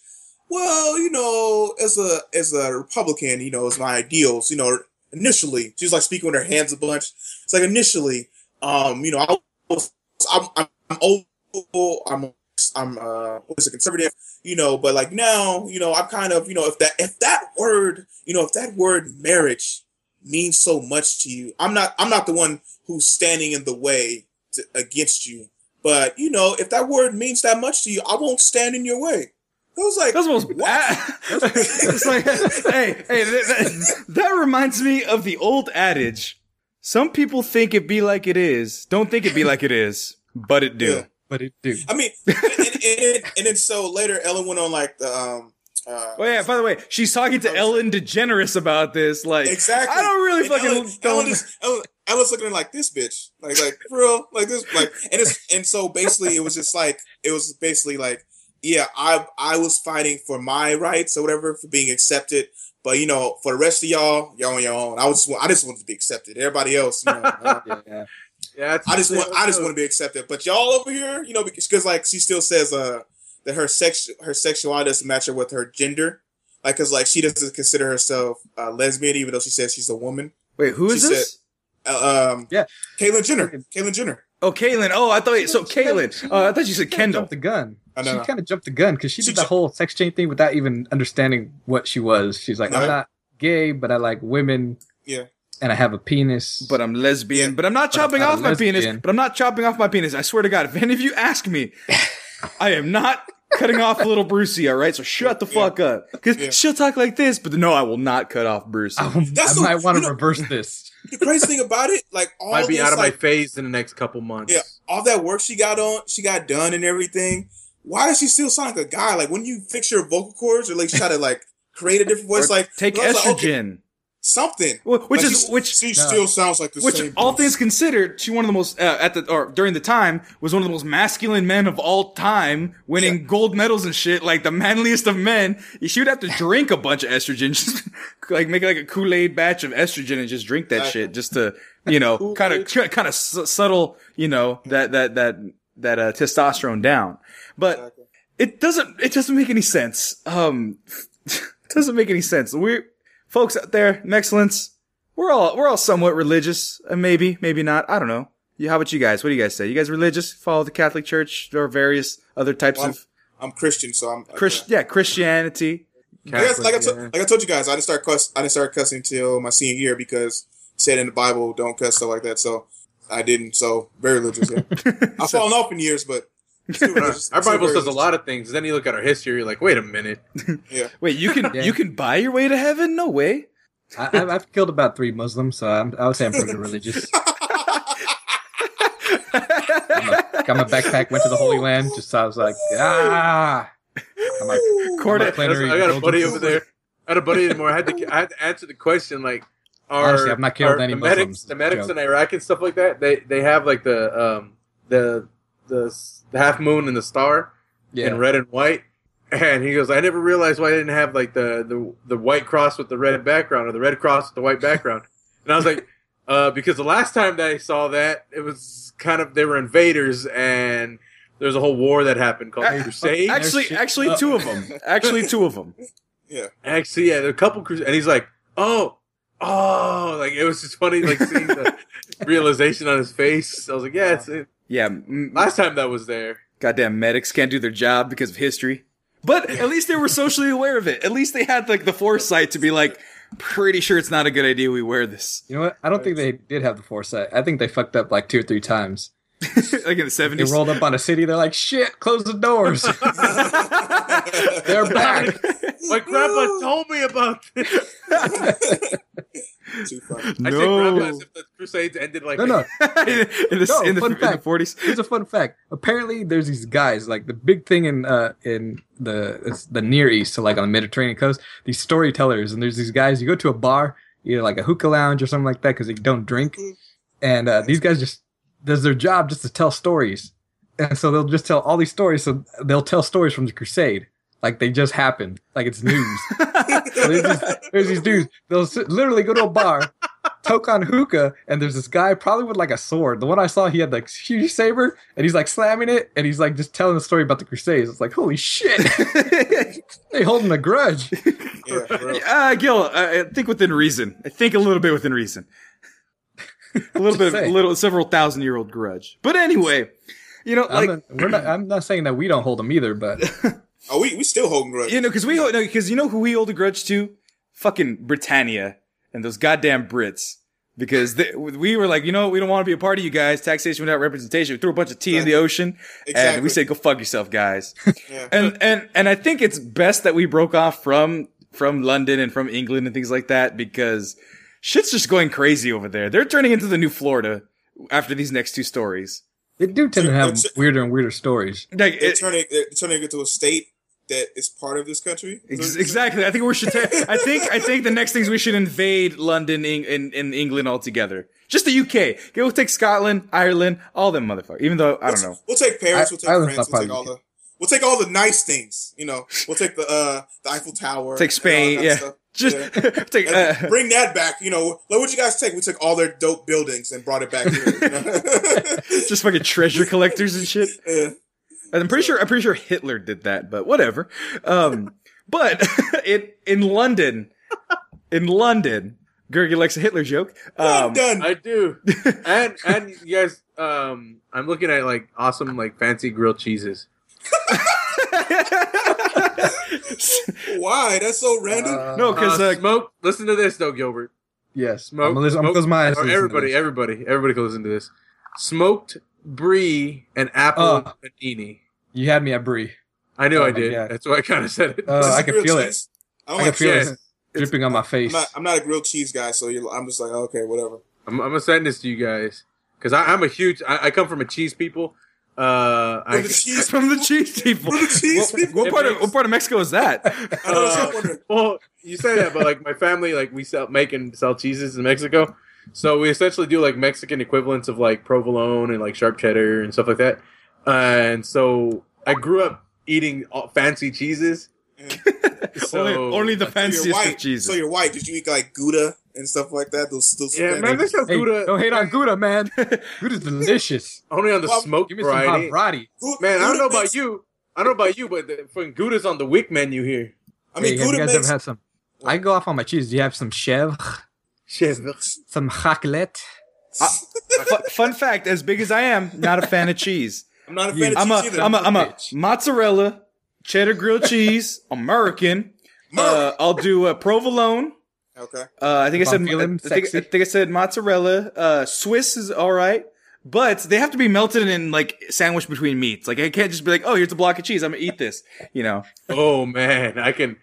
Well, you know, as a as a Republican, you know, as my ideals, you know, initially she was like speaking with her hands a bunch. It's like initially, um, you know, I was, I'm, I'm, old, I'm, I'm, uh, what is a conservative, you know, but like now, you know, I'm kind of, you know, if that, if that word, you know, if that word marriage means so much to you, I'm not, I'm not the one who's standing in the way to, against you. But you know, if that word means that much to you, I won't stand in your way. Was like, That's the most. what? *laughs* it's like, hey, hey, that, that, that reminds me of the old adage. Some people think it be like it is. Don't think it be like it is, but it do. Yeah. But it do. I mean, and, and, and, and then so later, Ellen went on like the um. Uh, Oh yeah. By the way, she's talking to Ellen DeGeneres about this. Like, Exactly. I don't really And fucking. Ellen, don't- Ellen, is, Ellen, Ellen's looking at like this bitch, like like for real, like this, like and it's and so basically it was just like it was basically like yeah, I I was fighting for my rights or whatever for being accepted, but you know for the rest of y'all, y'all on your own. I was I just wanted to be accepted. Everybody else, you know, uh, *laughs* Yeah. Yeah, I just want I just want to be accepted. But y'all over here, you know, because like she still says uh that her sex her sexuality doesn't match her with her gender. Like, cause like she doesn't consider herself uh, lesbian, even though she says she's a woman. Wait, who is She this? Uh, um, Yeah. Caitlyn Jenner. Caitlyn Jenner. Oh, Caitlyn. Oh, I thought. So, She Caitlyn. she- Oh, I thought you said Kendall. the gun. I know. She kind of jumped the gun because she She did the ju- whole sex change thing without even understanding what she was. She's like, Right. I'm not gay, but I like women. Yeah. And I have a penis. But I'm lesbian. Yeah. But I'm not But I'm chopping not off my penis. But I'm not chopping off my penis. I swear to God, if any of you ask me, *laughs* I am not cutting off little Brucey. All right, so shut the Yeah. fuck up. Because Yeah. she'll talk like this, but no, I will not cut off Brucey. I, That's the- might want you to know- reverse this. *laughs* The crazy thing about it, like all might be this, out of like, my phase in the next couple months. Yeah. all that work she got on, she got done and everything. Why does she still sound like a guy? Like when you fix your vocal cords or like try to like create a different voice, Or like take I was like, okay, estrogen, something. Wh- which Like, is she, which she No. still sounds like the which same. Which, all things considered, she one of the most uh, at the or during the time was one of the most masculine men of all time, winning gold medals and shit, like the manliest of men. She would have to drink a bunch of estrogen, *laughs* just like make like a Kool Aid batch of estrogen and just drink that Exactly. shit, just to you know, kind of kind of subtle, you know, that that that that uh, testosterone down. But Exactly. it doesn't it doesn't make any sense. Um, it *laughs* doesn't make any sense. We're folks out there, in excellence. We're all we're all somewhat religious, uh, maybe maybe not. I don't know. Yeah, how about you guys? What do you guys say? You guys religious? Follow the Catholic Church or various other types Well, of I'm Christian, so I'm Christian. Yeah, Christianity. I guess, like I, to- yeah. like I told you guys, I didn't start cuss. I didn't start cussing till my senior year because it said in the Bible don't cuss stuff like that. So I didn't. So very religious. *laughs* Yeah, I've fallen off in years, but religious. Our Bible very says a lot of things. Then you look at our history, you're like, wait a minute. Yeah, *laughs* Wait, you can Yeah. you can buy your way to heaven? No way. I, I've, I've killed about three Muslims, so I'm, I would say I'm pretty religious. *laughs* Got my backpack, went to the Holy Land. Just so I was like, ah. I'm like, Court- I'm a plenary I got a buddy over there. I had a buddy anymore. I had to I had to answer the question like are, Honestly, I've not killed are any the medics, Muslims. the medics Joke. in Iraq and stuff like that. They they have like the um the the, the half moon and the star Yeah. in red and white. And he goes, I never realized why I didn't have like the, the the white cross with the red background or the red cross with the white background. And I was like, *laughs* uh, because the last time that I saw that, it was kind of they were invaders and there's a whole war that happened called Ac- Crusade. Actually, *laughs* actually, two of them. Actually, two of them. yeah. Actually, yeah, a couple cruise, and he's like, "Oh, oh!" Like it was just funny, like seeing the *laughs* realization on his face. I was like, "Yeah, it's it. Yeah, m- last time that was there." goddamn medics can't do their job because of history. But at least they were socially aware of it. At least they had like the foresight to be like, pretty sure it's not a good idea we wear this. You know what? I don't think they did have the foresight. I think they fucked up like two or three times. *laughs* like in the They seventies. rolled up on a city. They're like, shit, close the doors. *laughs* They're back. *laughs* My grandpa told me about this. Too funny. I say No. grandpa as if the Crusades ended like No, no. in the No, in the fun in the fact. forties. Here's a fun fact. Apparently, there's these guys. Like the big thing in uh in the it's the Near East, so like on the Mediterranean coast, these storytellers, and there's these guys. You go to a bar, either like a hookah lounge or something like that, because they don't drink, and uh, these guys just does their job just to tell stories, and so they'll just tell all these stories. So they'll tell stories from the Crusade. Like they just happened, like it's news. *laughs* So there's, these, there's these dudes. They'll sit, literally go to a bar, toke on hookah, and there's this guy probably with like a sword. The one I saw, he had like huge saber, and he's like slamming it, and he's like just telling the story about the Crusades. It's like holy shit, *laughs* they holding a grudge. Yeah, for. Uh, *laughs* Gil, I I think within reason. I think a little bit within reason. *laughs* a little bit, a saying. little several thousand year old grudge. But anyway, you know, I'm like not, we're not. I'm not saying that we don't hold them either, but *laughs* Oh, we we still holding grudge. you know, because we no, because you know who we hold a grudge to? Fucking Britannia and those goddamn Brits. because they, we were like, you know, we don't want to be a part of you guys. Taxation without representation. We threw a bunch of tea in the ocean, and we said, "Go fuck yourself, guys." *laughs* Yeah. and and and I think it's best that we broke off from from London and from England and things like that because shit's just going crazy over there. They're turning into the new Florida after these next two stories. They do tend to have It's- weirder and weirder stories. Like They're it, turning they're turning it into a state that is part of this country. ex- exactly. I think we should. Ta- I think I think the next things we should invade London in, in, in England altogether. Just the UK. Okay, we'll take Scotland, Ireland, all them motherfuckers. Even though I don't know. We'll take Paris. I- We'll take Ireland's France. not We'll take all the the. We'll take all the nice things. You know, we'll take the uh the Eiffel Tower. Take Spain, and all that yeah. stuff. Just Yeah. *laughs* take. Uh, bring that back. You know, like what you guys take? We took all their dope buildings and brought it back here. You know? *laughs* just fucking treasure collectors and shit. *laughs* yeah. I'm pretty sure I'm pretty sure Hitler did that, but whatever. Um, but in in London, in London, Gergie likes a Hitler joke. I'm Um, done. I do. and and you guys, um, I'm looking at like awesome like fancy grilled cheeses. *laughs* Why? That's so random. no, because uh, uh, smoke. Listen to this though, Gilbert. Yes, Smoke. I'm gonna I'm close my eyes. to or listen to everybody, everybody, everybody can listen to this. Smoked brie and apple Oh. panini. You had me at Brie. I knew Oh I did. God. That's why I kind of said it. Uh, I can grilled feel it. I I don't can like feel cheese. it dripping on my face. I'm not, I'm not a grilled cheese guy, so you're, I'm just like, okay, whatever. I'm, I'm gonna send this to you guys because I'm a huge. I, I come from a cheese people. Uh, I, the cheese *laughs* from the cheese people. From the cheese what, people. what part of what part of Mexico is that? *laughs* I know that's what I'm wondering. *laughs* well, you say that, but like my family, like we sell make and sell cheeses in Mexico. So we essentially do like Mexican equivalents of like provolone and like sharp cheddar and stuff like that. And so I grew up eating all fancy cheeses. So only, only the So fanciest white. of cheeses. So you're white. Did you eat like Gouda and stuff like that? Those, those yeah, man, they sell Hey, Gouda don't hate on Gouda, man. *laughs* Gouda's delicious. only on the Well, smoked Give me some variety. Pavarotti. Gou- Man, I don't Gouda know about you. I don't know about you, but the, fucking Gouda's on the week menu here. I mean, hey, have you guys makes. ever had some? I go off on my cheese. Do you have some chèvre? Some raclette? *laughs* Fu- fun fact: as big as I am, not a fan of cheese. I'm not a You- fan of I'm a cheese either. I'm a I'm a Bitch. mozzarella, cheddar grilled cheese, American. Uh, I'll do a provolone. Okay. Uh, I think I said I'm I feeling think, I think I said mozzarella. Uh, Swiss is all right, but they have to be melted and like sandwiched between meats. Like I can't just be like, oh, here's a block of cheese. I'm gonna eat this. You know. Oh man, I can.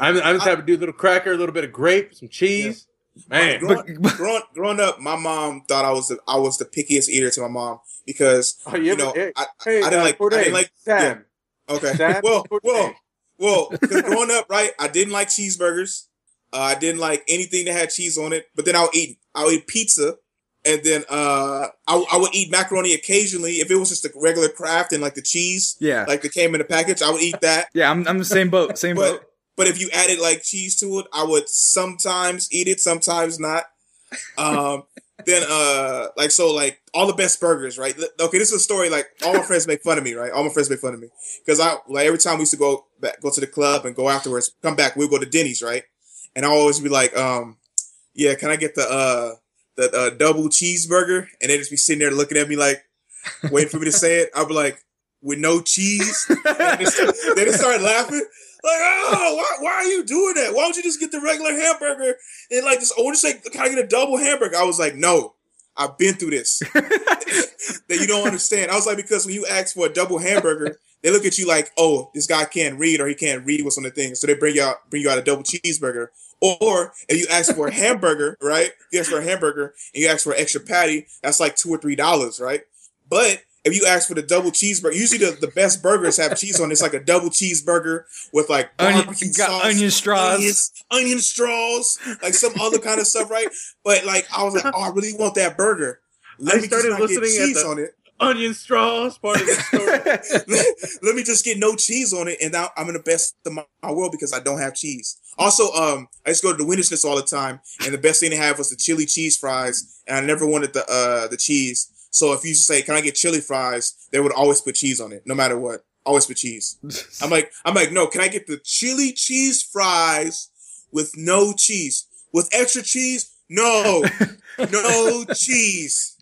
I'm, I'm the type to do a little cracker, a little bit of grape, some cheese. Man, Growing, But- growing, growing up, my mom thought I was the, I was the pickiest eater to my mom because oh, you, you know hey, I, hey, I didn't uh, like- I didn't like- Sam. okay Sam, well Corde. well well 'cause *laughs* growing up right I didn't like cheeseburgers uh, I didn't like anything that had cheese on it but then I'll eat I'll eat pizza and then uh I, I would eat macaroni occasionally if it was just a regular Kraft and like the cheese Yeah. like that came in the package I would eat that *laughs* Yeah, I'm I'm the same boat. Same boat. but but if you added like cheese to it, I would sometimes eat it, sometimes not. Um, *laughs* then uh, like so, like all the best burgers, right? Okay, this is a story. Like all my friends make fun of me, right? All my friends make fun of me because I like every time we used to go back, go to the club and go afterwards, come back, we'll go to Denny's, right? And I always be like, um, yeah, can I get the uh the uh, double cheeseburger? And they just be sitting there looking at me like, waiting for me to say it. I'll be like, with no cheese. They just start laughing. Like, oh, why, why are you doing that? Why don't you just get the regular hamburger and like just, I want to say, can I get a double hamburger? I was like, no, I've been through this. *laughs* *laughs* that you don't understand. I was like, because when you ask for a double hamburger, they look at you like, oh, this guy can't read or he can't read what's on the thing. So they bring you out, bring you out a double cheeseburger. Or if you ask for a hamburger, *laughs* right? You ask for a hamburger and you ask for an extra patty, that's like two or three dollars, right? But if you ask for the double cheeseburger, usually the, the best burgers have cheese on. it. It's like a double cheeseburger with like Onion- barbecue got sauce, onion straws. onions, onion straws, like some other kind of stuff, right? But like I was like, oh, I really want that burger. Let I me started just not listening get at the- on it. Onion straws, part of the story. *laughs* Let me just get no cheese on it, and now I'm in the best of my, my world because I don't have cheese. Also, um, I just go to the Wienerschnitzel all the time, and the best thing they have was the chili cheese fries, and I never wanted the uh the cheese. So if you say, "Can I get chili fries?" they would always put cheese on it, no matter what. Always put cheese. *laughs* I'm like, I'm like, no. Can I get the chili cheese fries with no cheese? With extra cheese? No, *laughs* no cheese,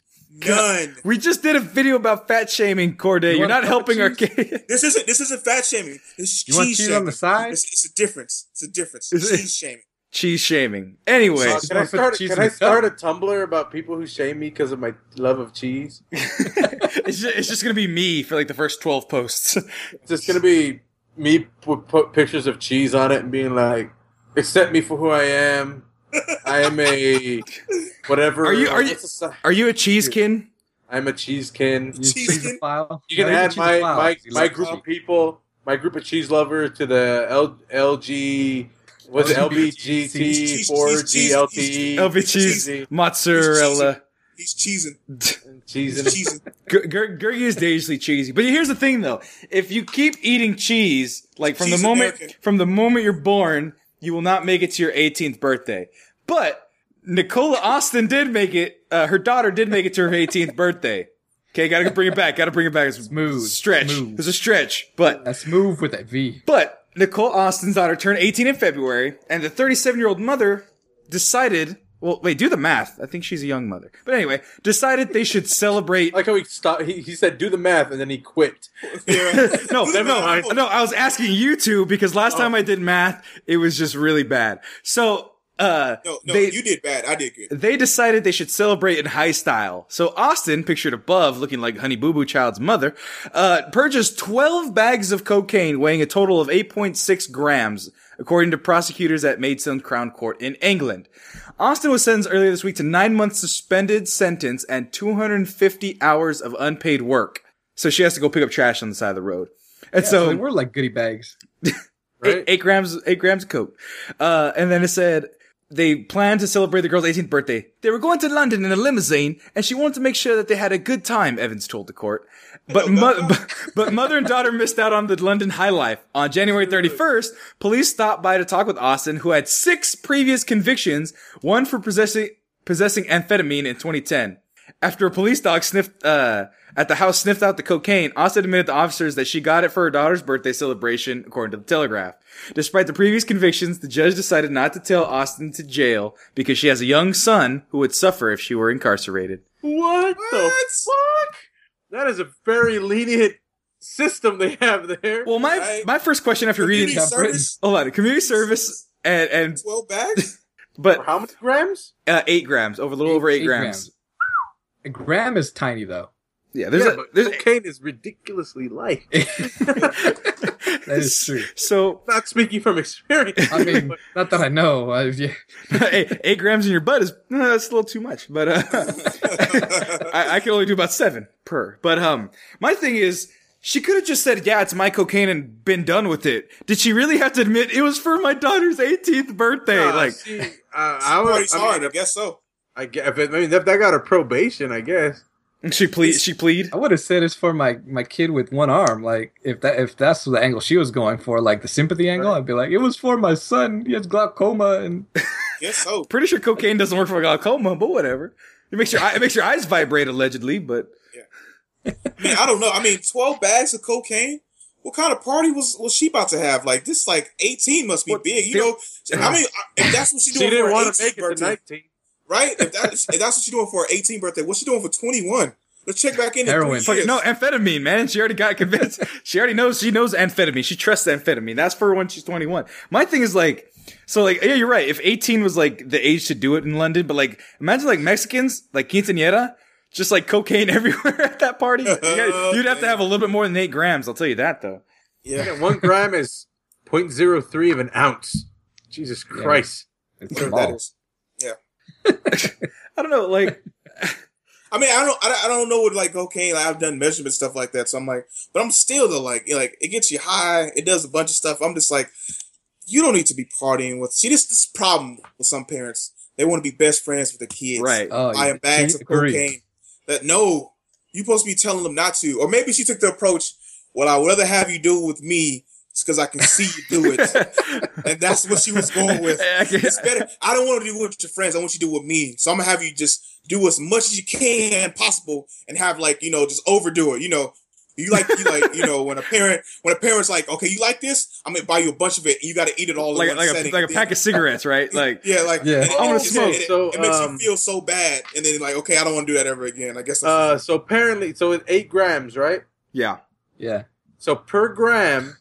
none. we just did a video about fat shaming, Corde. You You're not helping our cheese? kid. This isn't this isn't fat shaming. This is You want cheese cheese shaming. on the side? It's, it's a difference. It's a difference. Is it- cheese shaming. cheese shaming. Anyway, Uh, can I start? cheese Can I start a Tumblr about people who shame me because of my love of cheese? *laughs* *laughs* it's, just, it's just gonna be me for like the first twelve posts. It's just gonna be me put, put pictures of cheese on it and being like, "Accept me for who I am. *laughs* I am a whatever." Are you- are you- what's the si- Are you a cheesekin? I'm a cheesekin. You Cheese cheese kin? file. You can Yeah, add my my, my group of people, my group of cheese lovers to the L, LG. Was it LBGT four cheese, cheese, GLTE cheese. LV cheese, mozzarella. He's cheesing. He's cheesing. Gur- gur- Gergie is dangerously cheesy. But here's the thing, though: if you keep eating cheese, like from Cheese the moment American. from the moment you're born, you will not make it to your 18th birthday. But Nicola Austin did make it. Uh, her daughter did make it to her 18th birthday. Okay, gotta bring it back. Gotta bring it back. It's Smooth, stretch. smooth. It was a stretch, but That's move with that V. But Nicole Austin's daughter turned 18 in February, and the 37 year old mother decided. Well, wait, do the math. I think she's a young mother. But anyway, decided they should celebrate. Like how he stopped. He, he said, "Do the math," and then he quit. *laughs* No, no, no. I was asking you two because last time I did math, it was just really bad. So, uh, No, no, they you did bad. I did good. they decided they should celebrate in high style. So Austin, pictured above, looking like Honey Boo Boo Child's mother, uh, purchased 12 bags of cocaine weighing a total of 8.6 grams, according to prosecutors at Maidstone Crown Court in England. Austin was sentenced earlier this week to nine months suspended sentence and 250 hours of unpaid work. So she has to go pick up trash on the side of the road. And So so they were like goodie bags. *laughs* Right? eight, eight grams, eight grams of coke. Uh, and then it said they planned to celebrate the girl's 18th birthday. They were going to London in a limousine, and she wanted to make sure that they had a good time. Evans told the court. But, mo- but, *laughs* but mother and daughter missed out on the London high life. On January 31st, police stopped by to talk with Austin, who had six previous convictions, one for possessing possessing amphetamine in 2010. After a police dog sniffed uh, at the house sniffed out the cocaine, Austin admitted to officers that she got it for her daughter's birthday celebration, according to the Telegraph. Despite the previous convictions, the judge decided not to tell Austin to jail because she has a young son who would suffer if she were incarcerated. What, the fuck? That is a very lenient system they have there. Well, my Right. my first question after reading Community Yeah, Britain. service, hold on, community service and and 12 bags? For but how many grams? uh, eight grams over a little over eight, Eight grams. A gram is tiny though. Yeah, there's yeah, a but there's cocaine is ridiculously light. *laughs* That is true. so Not speaking from experience. I mean, not that I know. I, yeah. *laughs* eight, eight grams in your butt is uh, that's a little too much, but uh, *laughs* I, I can only do about seven per. But um, my thing is, she could have just said, "Yeah, it's my cocaine," and been done with it. Did she really have to admit it was for my daughter's 18th birthday? Nah, like, see, uh, I would. Party's I, hard, mean, I guess so. I guess, if it, I mean, that, that got her probation, I guess. she plead, she plead. I would have said it's for my my kid with one arm. Like if that if that's the angle she was going for, like the sympathy angle, I'd be like, it was for my son. He has glaucoma, and *laughs* Guess so. Pretty sure cocaine doesn't work for glaucoma, but whatever. It makes your eye- it makes your eyes vibrate allegedly, but yeah. I mean, I don't know. I mean, 12 bags of cocaine? What kind of party was, was she about to have? Like, this, like, 18 must be What- big. You there- know, *laughs* I mean, if that's what she doing, She didn't for her want to make it to 19. Right? If, that, if that's what she's doing for her 18th birthday, what's she doing for 21? Let's check back in. in Heroin. three years. no amphetamine, man. She already got convinced. she already knows. She knows amphetamine. She trusts amphetamine. That's for when she's twenty one. My thing is like, so like, yeah, you're right. If eighteen was like the age to do it in London, but like, imagine like Mexicans, like quinceañera, just like cocaine *laughs* everywhere at that party. You gotta- *laughs* You'd have to have a little bit more than eight grams. I'll tell you that though. Yeah. Yeah, one gram is 0.03 of an ounce. Jesus Christ. it's Whatever that is. Yeah. *laughs* I don't know. Like, *laughs* I mean, I don't, I don't- I don't know what like cocaine. Like, I've done measurement stuff like that, so I'm like, but I'm still the like, like it gets you high. It does a bunch of stuff. I'm just like, you don't need to be partying with. See, this this problem with some parents. They want to be best friends with their kids, right? Oh, Buying yeah. bags of Agree. cocaine. That no, you supposed to be telling them not to. Or maybe she took the approach. Well, I'd rather have you do it with me, because I can see you do it, *laughs* and that's what she was going with. It's better. I don't want to do it with your friends. I want you to do it with me. So I'm gonna have you just do as much as you can possible, and have like you know just overdo it. You know, you like you like you know when a parent when a parent's like, okay, you like this, I'm gonna buy you a bunch of it, and you got to eat it all like in one like a, like a pack of cigarettes, right? Like, yeah, like Yeah. and it- I wanna smoke. It, it- So, it makes um, you feel so bad, and then like, okay, I don't want to do that ever again. I guess. That's Uh, so apparently, so it's 8 grams, right? yeah, Yeah. So per gram,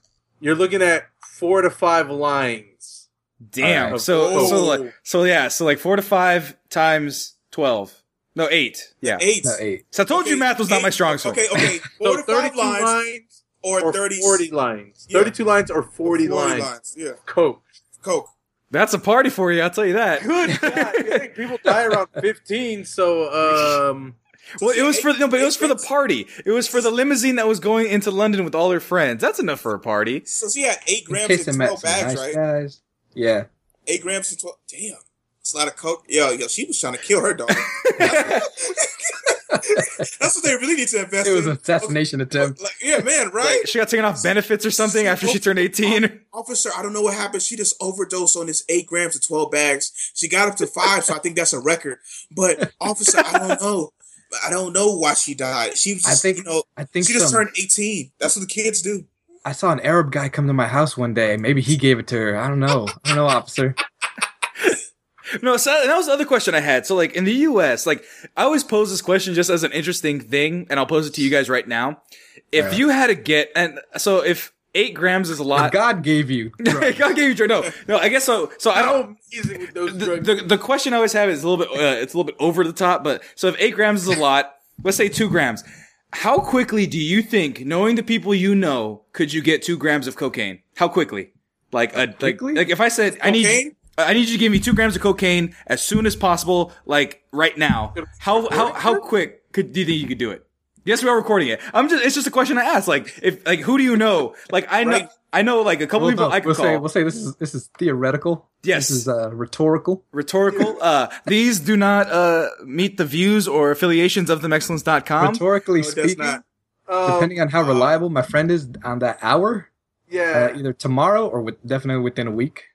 you're looking at four to five lines. Damn. Alright. So so like so yeah. So like four to five times twelve. No, eight. Yeah. Eight. No, eight. So I told you math was not my eight- strong suit. Okay, okay. *laughs* Four So to five lines, lines or, or 30, 40 lines. Yeah. 32 lines or 40, lines. Yeah. Coke. Coke. That's a party for you. I'll tell you that. Good God. People die around 15, so, um... Well, it was for no, but it was for the *laughs* party. It was for the limousine that was going into London with all her friends. That's enough for a party. So she had eight grams case they and twelve bags, nice right? guys. Yeah. Eight grams and twelve. Damn. It's a lot of coke. Yo, yo, she was trying to kill her dog. *laughs* *laughs* That's what they really need to invest It was in. an assassination attempt. Like, yeah, man, right? She got taken off benefits or something after she turned eighteen. Officer, I don't know what happened. She just overdosed on this eight grams of 12 bags. She got up to five, so I think that's a record. But, officer, I don't know. I don't know why she died. She was I just, think- you know, I think she just some, turned 18. That's what the kids do. I saw an Arab guy come to my house one day. Maybe he gave it to her. I don't know. I don't know, officer. *laughs* No, so that was the other question I had. So, like in the U.S., like I always pose this question just as an interesting thing, and I'll pose it to you guys right now. If Alright. you had to get, and so if eight grams is a lot, God gave you. drugs. *laughs* God gave you drug. No, no, I guess so. So I don't. Amazing with those the, drugs. the, the question I always have is a little bit uh, it's a little bit over the top, but so if eight grams is a lot, let's say two grams. How quickly do you think, knowing the people you know, could you get two grams of cocaine? How quickly? Like a quickly? like if I said I need I need you to give me two grams of cocaine as soon as possible, like right now. How how how quick could do you think you could do it? Yes, we are recording it. I'm just it's just a question I asked. Like if like who do you know? Like I know Right. I know like a couple Well, people no, I could we'll call. say we'll say this is this is theoretical. Yes. This is uh, rhetorical. rhetorical. *laughs* Uh, these do not uh, meet the views or affiliations of themexcellence.com. Rhetorically No, it speaking, not. Um, depending on how reliable my friend is on that hour, yeah. uh, either tomorrow or with definitely within a week.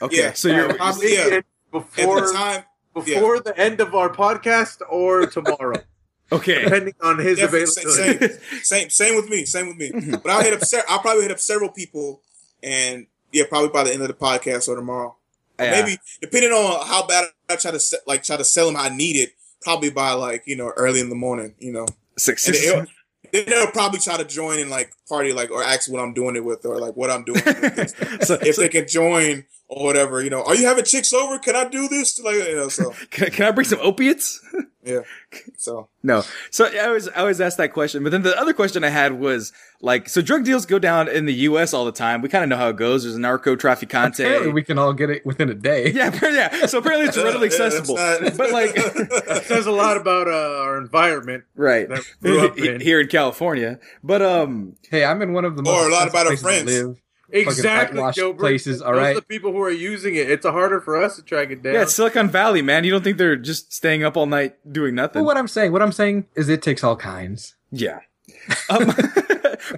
Okay, Yeah. so you're Probably, yeah. Thinking At Before, the time, before the end of our podcast or tomorrow, *laughs* okay. depending on his Definitely, availability. same, same, same with me. Same with me. *laughs* Mm-hmm. But I'll hit up. Se- I'll probably hit up several people, and yeah, probably by the end of the podcast or tomorrow. Or Yeah. Maybe depending on how bad I try to se- like try to sell them. I need it probably by like you know early in the morning. You know, Six, six, they'll, then they'll probably try to join and like party like or ask what I'm doing it with or like what I'm doing. With so, *laughs* if so they can join or whatever, you know, are you having chicks over? Can I do this? Like you know, so *laughs* can, can I bring some opiates? *laughs* yeah, so No. So I always I always ask that question, but then the other question I had was like, so drug deals go down in the U.S. all the time. We kind of know how it goes. There's a narco trafficante. Apparently, we can all get it within a day. *laughs* yeah, yeah. So apparently it's readily Yeah, that's accessible. not- but like, That says a lot about uh, our environment. right That grew up in. here in California. But um, Hey, I'm in one of the most Or a lot about our places to friends. Live. Exactly, whitewashed Gilbert. places, all Those right? are the people who are using it. It's harder for us to track it down. yeah, it's Silicon Valley, man. You don't think they're just staying up all night doing nothing? Well, what I'm saying, what I'm saying is, it takes all kinds. Yeah. *laughs* Um, *laughs*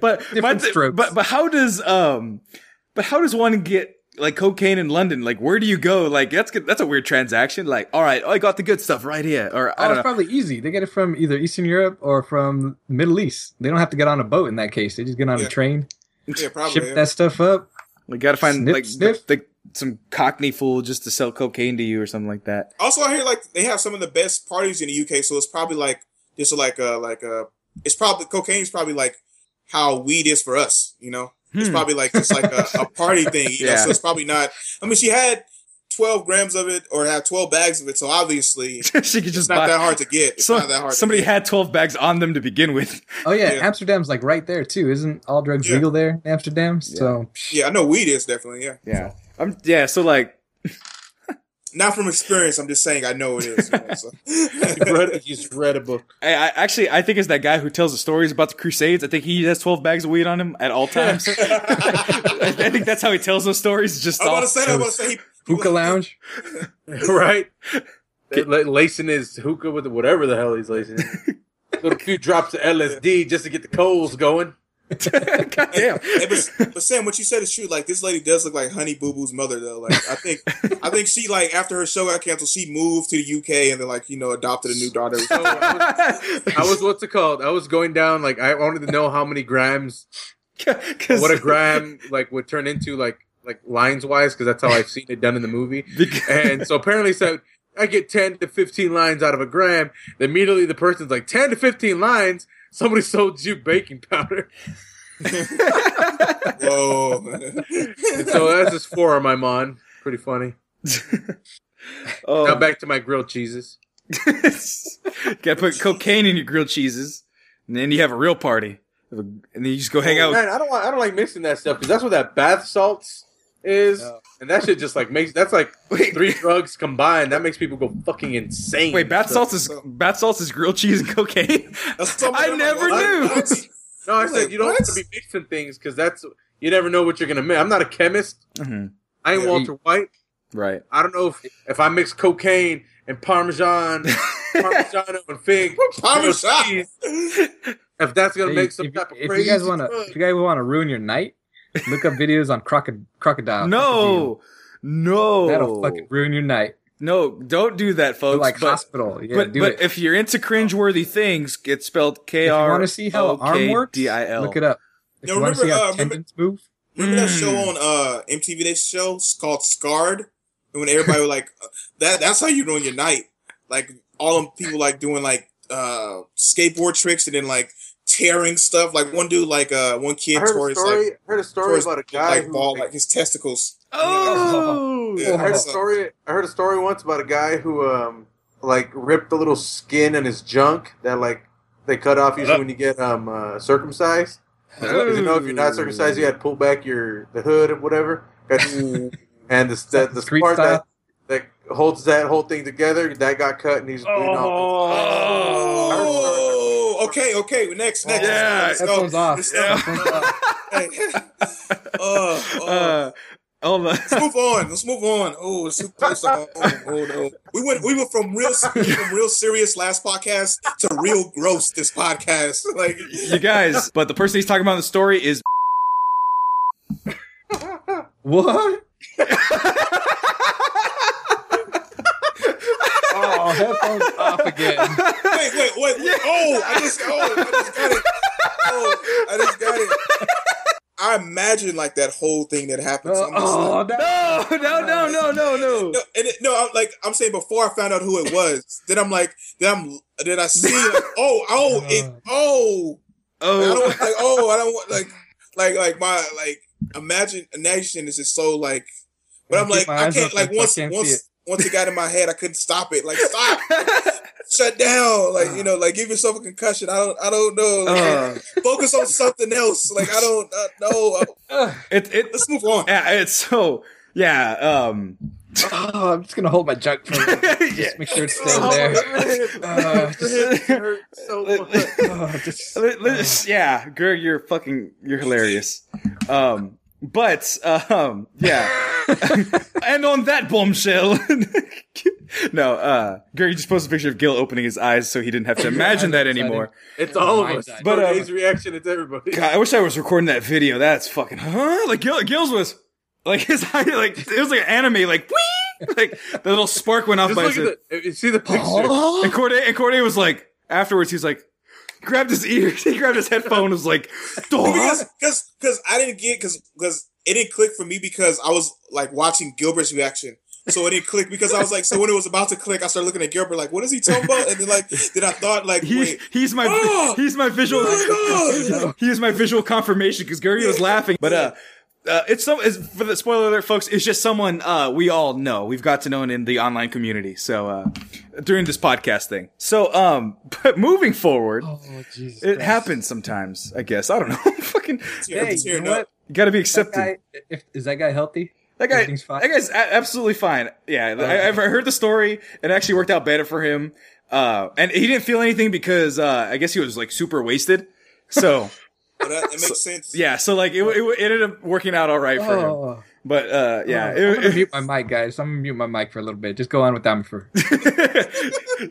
but Different but, strokes. but but how does um but how does one get like cocaine in London? Like where do you go? Like that's good, that's a weird transaction. Like all right, oh, I got the good stuff right here. Or I Oh, don't it's know. probably easy. They get it from either Eastern Europe or from Middle East. They don't have to get on a boat in that case. They just get on Yeah. a train, yeah, probably. ship yeah. that stuff up. We got to find Snip, like sniff. The, the, some cockney fool just to sell cocaine to you or something like that. Also, I hear like they have some of the best parties in the UK, so it's probably like just like a like a. It's probably cocaine is probably like how weed is for us. You know, it's Hmm. probably like just like a, a party thing. You know, *laughs* Yeah. so it's probably not. I mean, she had twelve grams of it or have twelve bags of it, so obviously *laughs* she could it's just not buy. that hard to get. It's so, not that hard. somebody to get. had 12 bags on them to begin with. Oh yeah, Yeah. Amsterdam's like right there too. Isn't all drugs Yeah. legal there in Amsterdam? So Yeah, I know weed is definitely yeah. Yeah. I'm yeah, so like *laughs* Not from experience. I'm just saying I know it is. You know, so. *laughs* He's read, he's read a book. I, I actually I think it's that guy who tells the stories about the Crusades. I think he has 12 bags of weed on him at all times. I, I think that's how he tells those stories. Just I was about to say. I was about to say. He, he hookah lounge. *laughs* right? La- lacing his hookah with whatever the hell he's lacing. *laughs* Little few drops of LSD just to get the coals going. *laughs* God damn. Hey, but, but Sam, what you said is true. Like this lady does look like Honey Boo Boo's mother, though. Like I think, I think she like after her show got canceled, she moved to the UK and then like you know adopted a new daughter. So oh, I was, I was what's it called? I was going down like I wanted to know how many grams, what a gram like would turn into like like lines wise because that's how I've seen it done in the movie. *laughs* And so apparently so I get ten to fifteen lines out of a gram. Then immediately the person's like ten to fifteen lines. Somebody sold you baking powder. *laughs* Whoa. And so that's just four I'm on. Pretty funny. *laughs* oh, Now back to my grilled cheeses. gotta put cocaine in your grilled cheeses, and then you have a real party, and then you just go hang Oh, out. Man, I don't want. I don't like mixing that stuff because that's what that bath salts is, No. and that shit just like makes that's like Wait. three drugs combined. That makes people go fucking insane. Wait, bath So- salts is bath salts is grilled cheese and cocaine. That's *laughs* I I'm never like, knew. *laughs* No, I said Wait, you don't what? have to be mixing things because that's you never know what you're gonna mix. I'm not a chemist. Mhm. I ain't Yeah. Walter White. Right. I don't know if if I mix cocaine and parmesan, *laughs* parmesan and fig, Parmesan. cheese, if that's gonna Hey, make some if, type of if crazy you guys want to, drug. if you guys want to ruin your night, look up videos on crocod- crocodile. No, no, that'll fucking ruin your night. no. Don't do that, Or folks. like but hospital. Yeah, but, do but it. if you're into cringeworthy things, it's spelled K if want to see how O arm works, D I L. look it up. If Yo, you want see remember, how uh, remember- move, Remember that Mm. show on uh MTV? That show it's called Scarred, and when everybody was like, uh, "That that's how you ruin your night." Like all them people like doing like uh skateboard tricks and then like tearing stuff. Like one dude, like uh one I kid heard tore a his story. like heard a story tore his, about a guy like who ball like his testicles. *laughs* Oh, Yeah. I heard a *laughs* story. I heard a story once about a guy who um like ripped a little skin in his junk that like they cut off usually when you get um uh, circumcised. Because you know if you're not circumcised, you had to pull back your the hood or whatever. *laughs* and the the, the Street part that, style? that holds that whole thing together that got cut and he's bleeding off. Oh, okay, okay. Next, next. Yeah, let's that go. one's off. Let's Yeah. go. Hey. oh, oh. Uh, oh my. Let's move on. Let's move on. Oh, it's too close. to home. Oh no, we went we went from real from real serious last podcast to real gross this podcast. *laughs* Like you guys, but the person he's talking about in the story is *laughs* what? *laughs* oh, headphones *laughs* off again. *laughs* wait, wait, wait, wait. Oh, I just oh, I just got it. Oh, I just got it. I imagine like that whole thing that happened. So I'm like- oh, no. no, no, no, no, no, no. No, and it, no, I'm like I'm saying before I found out who it was, then I'm like, then I'm then I see like, *laughs* oh, oh, it, uh-huh. oh. oh, I don't Oh, like, oh, I don't want like, like, like my like imagine imagination is just so like, but I'm like I can't like once once. Once it got in my head, I couldn't stop it. Like stop, *laughs* shut down, like you know, like give yourself a concussion. I don't, I don't know. Like, uh, focus on something else. Like I don't *laughs* uh, know. it, it, Let's move on. yeah, it's so, yeah, um, Oh, I'm just gonna hold my junk for. *laughs* Just Yeah. make sure it's staying Oh, there. Uh, God. It hurts so much. Oh, just, yeah, Gerg, you're fucking, you're hilarious. Um, but, um, yeah. *laughs* and on that bombshell, *laughs* no, uh, Gerg just posted a picture of Gil opening his eyes so he didn't have to imagine that anymore. It's all of us. But, But uh, Dave's reaction, it's everybody. God, I wish I was recording that video. That's fucking, huh? Like Gil, Gil's was, like his *laughs* eye, like, it was like an anime, like, whee! Like, the little spark went off Just by look his at the, you see the picture. And Corde, and Corde was like, afterwards, he's like, grabbed his ears, *laughs* he grabbed his headphone, and was like, because because I didn't get because because it didn't click for me because I was like watching Gilbert's reaction. So it didn't click because I was like, so when it was about to click, I started looking at Gilbert like, what is he talking about? And then like, then I thought like, He, wait, he's my Oh! he's my visual Oh my God! *laughs* he is my visual confirmation because Gary was laughing, but uh. Uh, it's some it's, for the spoiler alert, folks. It's just someone uh, we all know. We've got to know in the online community. So uh, during this podcast thing. So um, *laughs* but moving forward, Oh, Jesus it Christ. happens sometimes. I guess I don't know. *laughs* Fucking, tear- Hey, you know what? you got to be That accepted. guy, if, is that guy healthy? That guy, fine? that guy's a- absolutely fine. Yeah, I, I've heard the story. It actually worked out better for him. Uh, and he didn't feel anything because, uh, I guess he was like super wasted. So, *laughs* But that, it makes sense. yeah, so like it, it, it ended up working out all right for him. Oh, But, uh, yeah, I'm gonna it- *laughs* mute my mic, guys. I'm gonna mute my mic for a little bit. Just go on without me for. *laughs*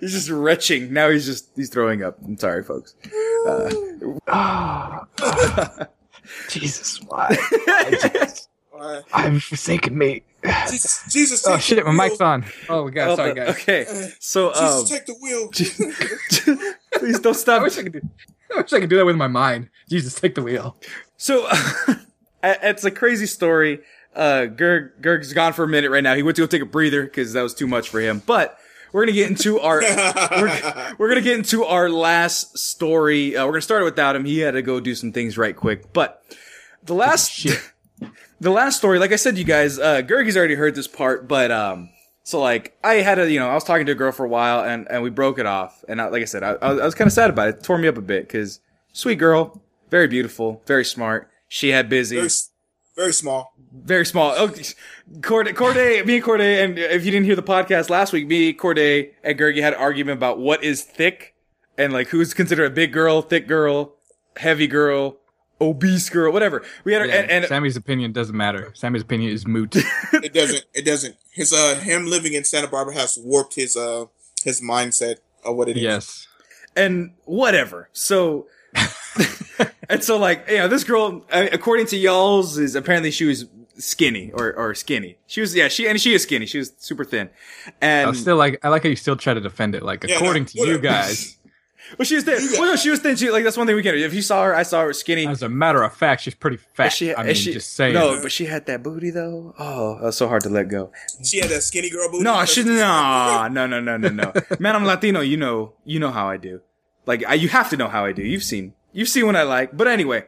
he's just retching. Now he's just, he's throwing up. I'm sorry, folks. *sighs* Jesus, why? *laughs* All right. I've forsaken me. Jesus, Jesus, Oh shit, my wheel. mic's on. Oh, we got. Oh, sorry, guys. okay. So, Jesus, um, take the wheel. please don't I stop. wish I could do. I wish I could do that with my mind. Jesus, take the wheel. So *laughs* it's a crazy story. Uh, Gerg, Gerg's gone for a minute right now. He went to go take a breather because that was too much for him. But we're gonna get into our *laughs* we're, we're gonna get into our last story. Uh, we're gonna start it without him. He had to go do some things right quick. But the last *laughs* the last story, like I said, to you guys, uh, Gergie's already heard this part, but um, so like I had a, you know, I was talking to a girl for a while, and and we broke it off, and I, like I said, I, I was, was kind of sad about it. It tore me up a bit because sweet girl, very beautiful, very smart. She had busy, Very, very small. very small. Oh, Corde, Corde, me and Corde, and if you didn't hear the podcast last week, me, Corde, and Gergie had an argument about what is thick and like who's considered a big girl, thick girl, heavy girl, obese girl, whatever. We had, Yeah, and, and Sammy's opinion doesn't matter. Sammy's opinion is moot. *laughs* It doesn't. It doesn't. His uh, him living in Santa Barbara has warped his uh, his mindset of what it is. yes. and whatever. So, *laughs* and so like, you know, this girl, according to y'all's, is apparently she was skinny or, or skinny. She was, yeah, she, and she is skinny. She was super thin. And, I was still like, I like how you still try to defend it. Like, Yeah, according no, to you guys, *laughs* well, she was thin. Well, no, she was thin. She, like, that's one thing we can do. If you saw her, I saw her skinny. as a matter of fact, she's pretty fat. Is she, I mean, she- just saying. No, but she had that booty though. Oh, that was so hard to let go. She had that skinny girl booty. No, she no, no, no, no, no, no. *laughs* Man, I'm Latino. You know, you know how I do. Like, I, you have to know how I do. You've seen, you've seen what I like. But anyway,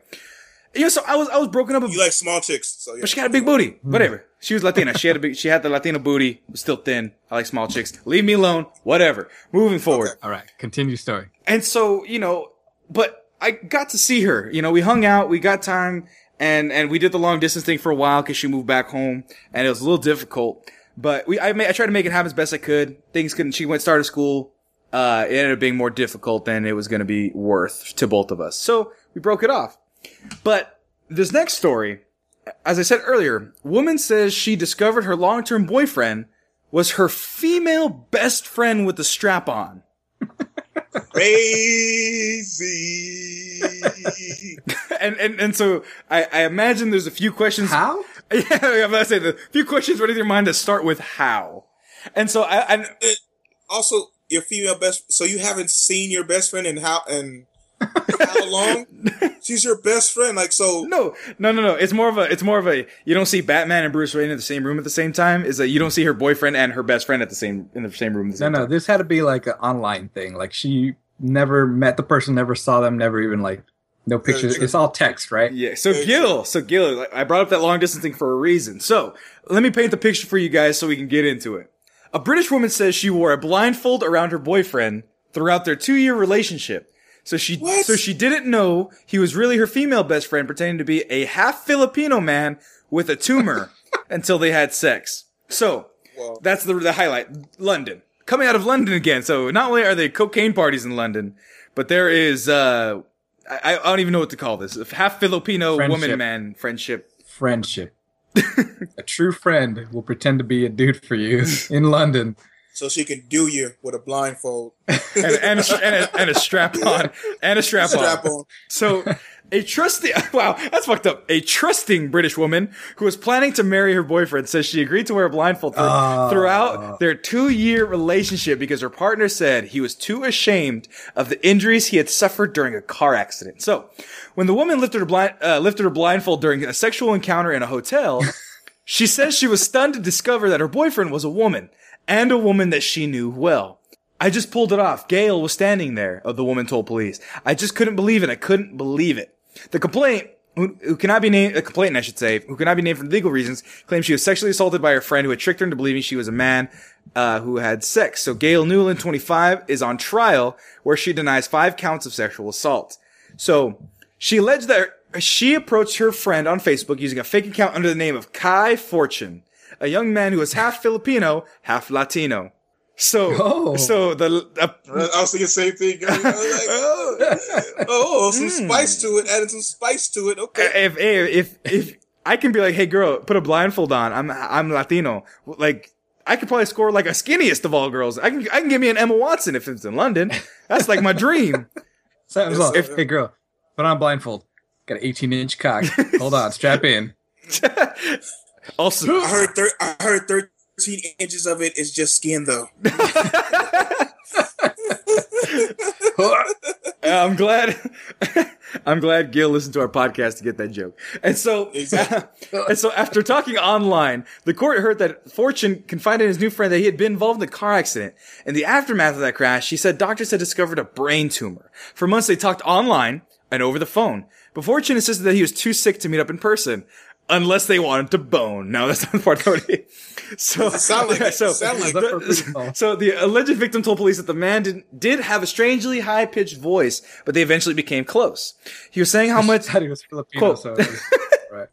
you know, so I was, I was broken up. A, You like small chicks, so yeah. but she got a big booty. Whatever. She was Latina. She had a big, she had the Latina booty. Was still thin. I like small chicks. Leave me alone. Whatever. Moving forward. Okay. All right, continue story. And so, you know, but I got to see her. You know, we hung out, we got time, and and we did the long distance thing for a while because she moved back home, and it was a little difficult. But we, I, ma- I tried to make it happen as best I could. Things couldn't. She went started school. Uh, it ended up being more difficult than it was going to be worth to both of us. So we broke it off. But this next story, as I said earlier, woman says she discovered her long-term boyfriend was her female best friend with the strap on. *laughs* crazy. *laughs* and and and so I, I imagine there's a few questions. How? *laughs* Yeah, I'm gonna say the few questions running through your mind that start with how. And so I, I also, your female best. So you haven't seen your best friend and how and how long? She's your best friend. Like so. no no no no. It's more of a it's more of a you don't see Batman and Bruce Wayne in the same room at the same time. Is that you don't see her boyfriend and her best friend at the same in the same room. At the No, same no, time. this had to be like an online thing. Like she never met the person, never saw them, never even like no pictures. It's all text, right? Yeah. So Very Gil, so Gil, like, I brought up that long distance thing for a reason. So let me paint the picture for you guys so we can get into it. A British woman says she wore a blindfold around her boyfriend throughout their two year relationship. So she, What? so she didn't know he was really her female best friend pretending to be a half Filipino man with a tumor *laughs* until they had sex. So Well, that's the, the highlight. London. Coming out of London again. So not only are there cocaine parties in London, but there is, uh, I, I don't even know what to call this. Half Filipino Friendship. woman man friendship. Friendship. *laughs* a true friend will pretend to be a dude for you in London. So she can do you with a blindfold. *laughs* And, and, a, and, a, and a strap on. And a strap, Strap on. on. So a trusting, *laughs* wow, that's fucked up. A trusting British woman who was planning to marry her boyfriend says she agreed to wear a blindfold thro- Ah. throughout their two year relationship because her partner said he was too ashamed of the injuries he had suffered during a car accident. So when the woman lifted her blind, uh, lifted her blindfold during a sexual encounter in a hotel, *laughs* she says she was stunned to discover that her boyfriend was a woman and a woman that she knew well. I just pulled it off. Gayle was standing there, uh, the woman told police. I just couldn't believe it. I couldn't believe it. The complaint, who, cannot be named, a complainant, I should say, who cannot be named for legal reasons, claims she was sexually assaulted by her friend who had tricked her into believing she was a man, uh, who had sex. So Gayle Newland, 25, is on trial where she denies five counts of sexual assault. So she alleged that she approached her friend on Facebook using a fake account under the name of Kai Fortune, a young man who was half Filipino, half Latino. So, Oh. so the, uh, I was thinking the same thing. I was like, *laughs* oh, oh, some Hmm. spice to it. Added some spice to it. Okay. if, if, if, if I can be like, hey girl, put a blindfold on. I'm, I'm Latino. Like, I could probably score like a skinniest of all girls. I can, I can give me an Emma Watson if it's in London. That's like my dream. Sam's all, If- hey girl, put on a blindfold. Got an 18 inch cock. Hold on, strap in. *laughs* Also, I heard thir- I heard 13 inches of it is just skin though. *laughs* I'm glad. *laughs* I'm glad Gil listened to our podcast to get that joke. And so, Exactly. *laughs* and so after talking online, the court heard that Fortune confided in his new friend that he had been involved in a car accident. In the aftermath of that crash, he said doctors had discovered a brain tumor. For months, they talked online and over the phone. But Fortune insisted that he was too sick to meet up in person. Unless they wanted to bone. No, that's not the part. That so, sound like *laughs* it. so, sound like That's it. what we call- so the alleged victim told police that the man did, did have a strangely high pitched voice, but they eventually became close. He was saying how much he was Filipino, Quote. so was- *laughs* right.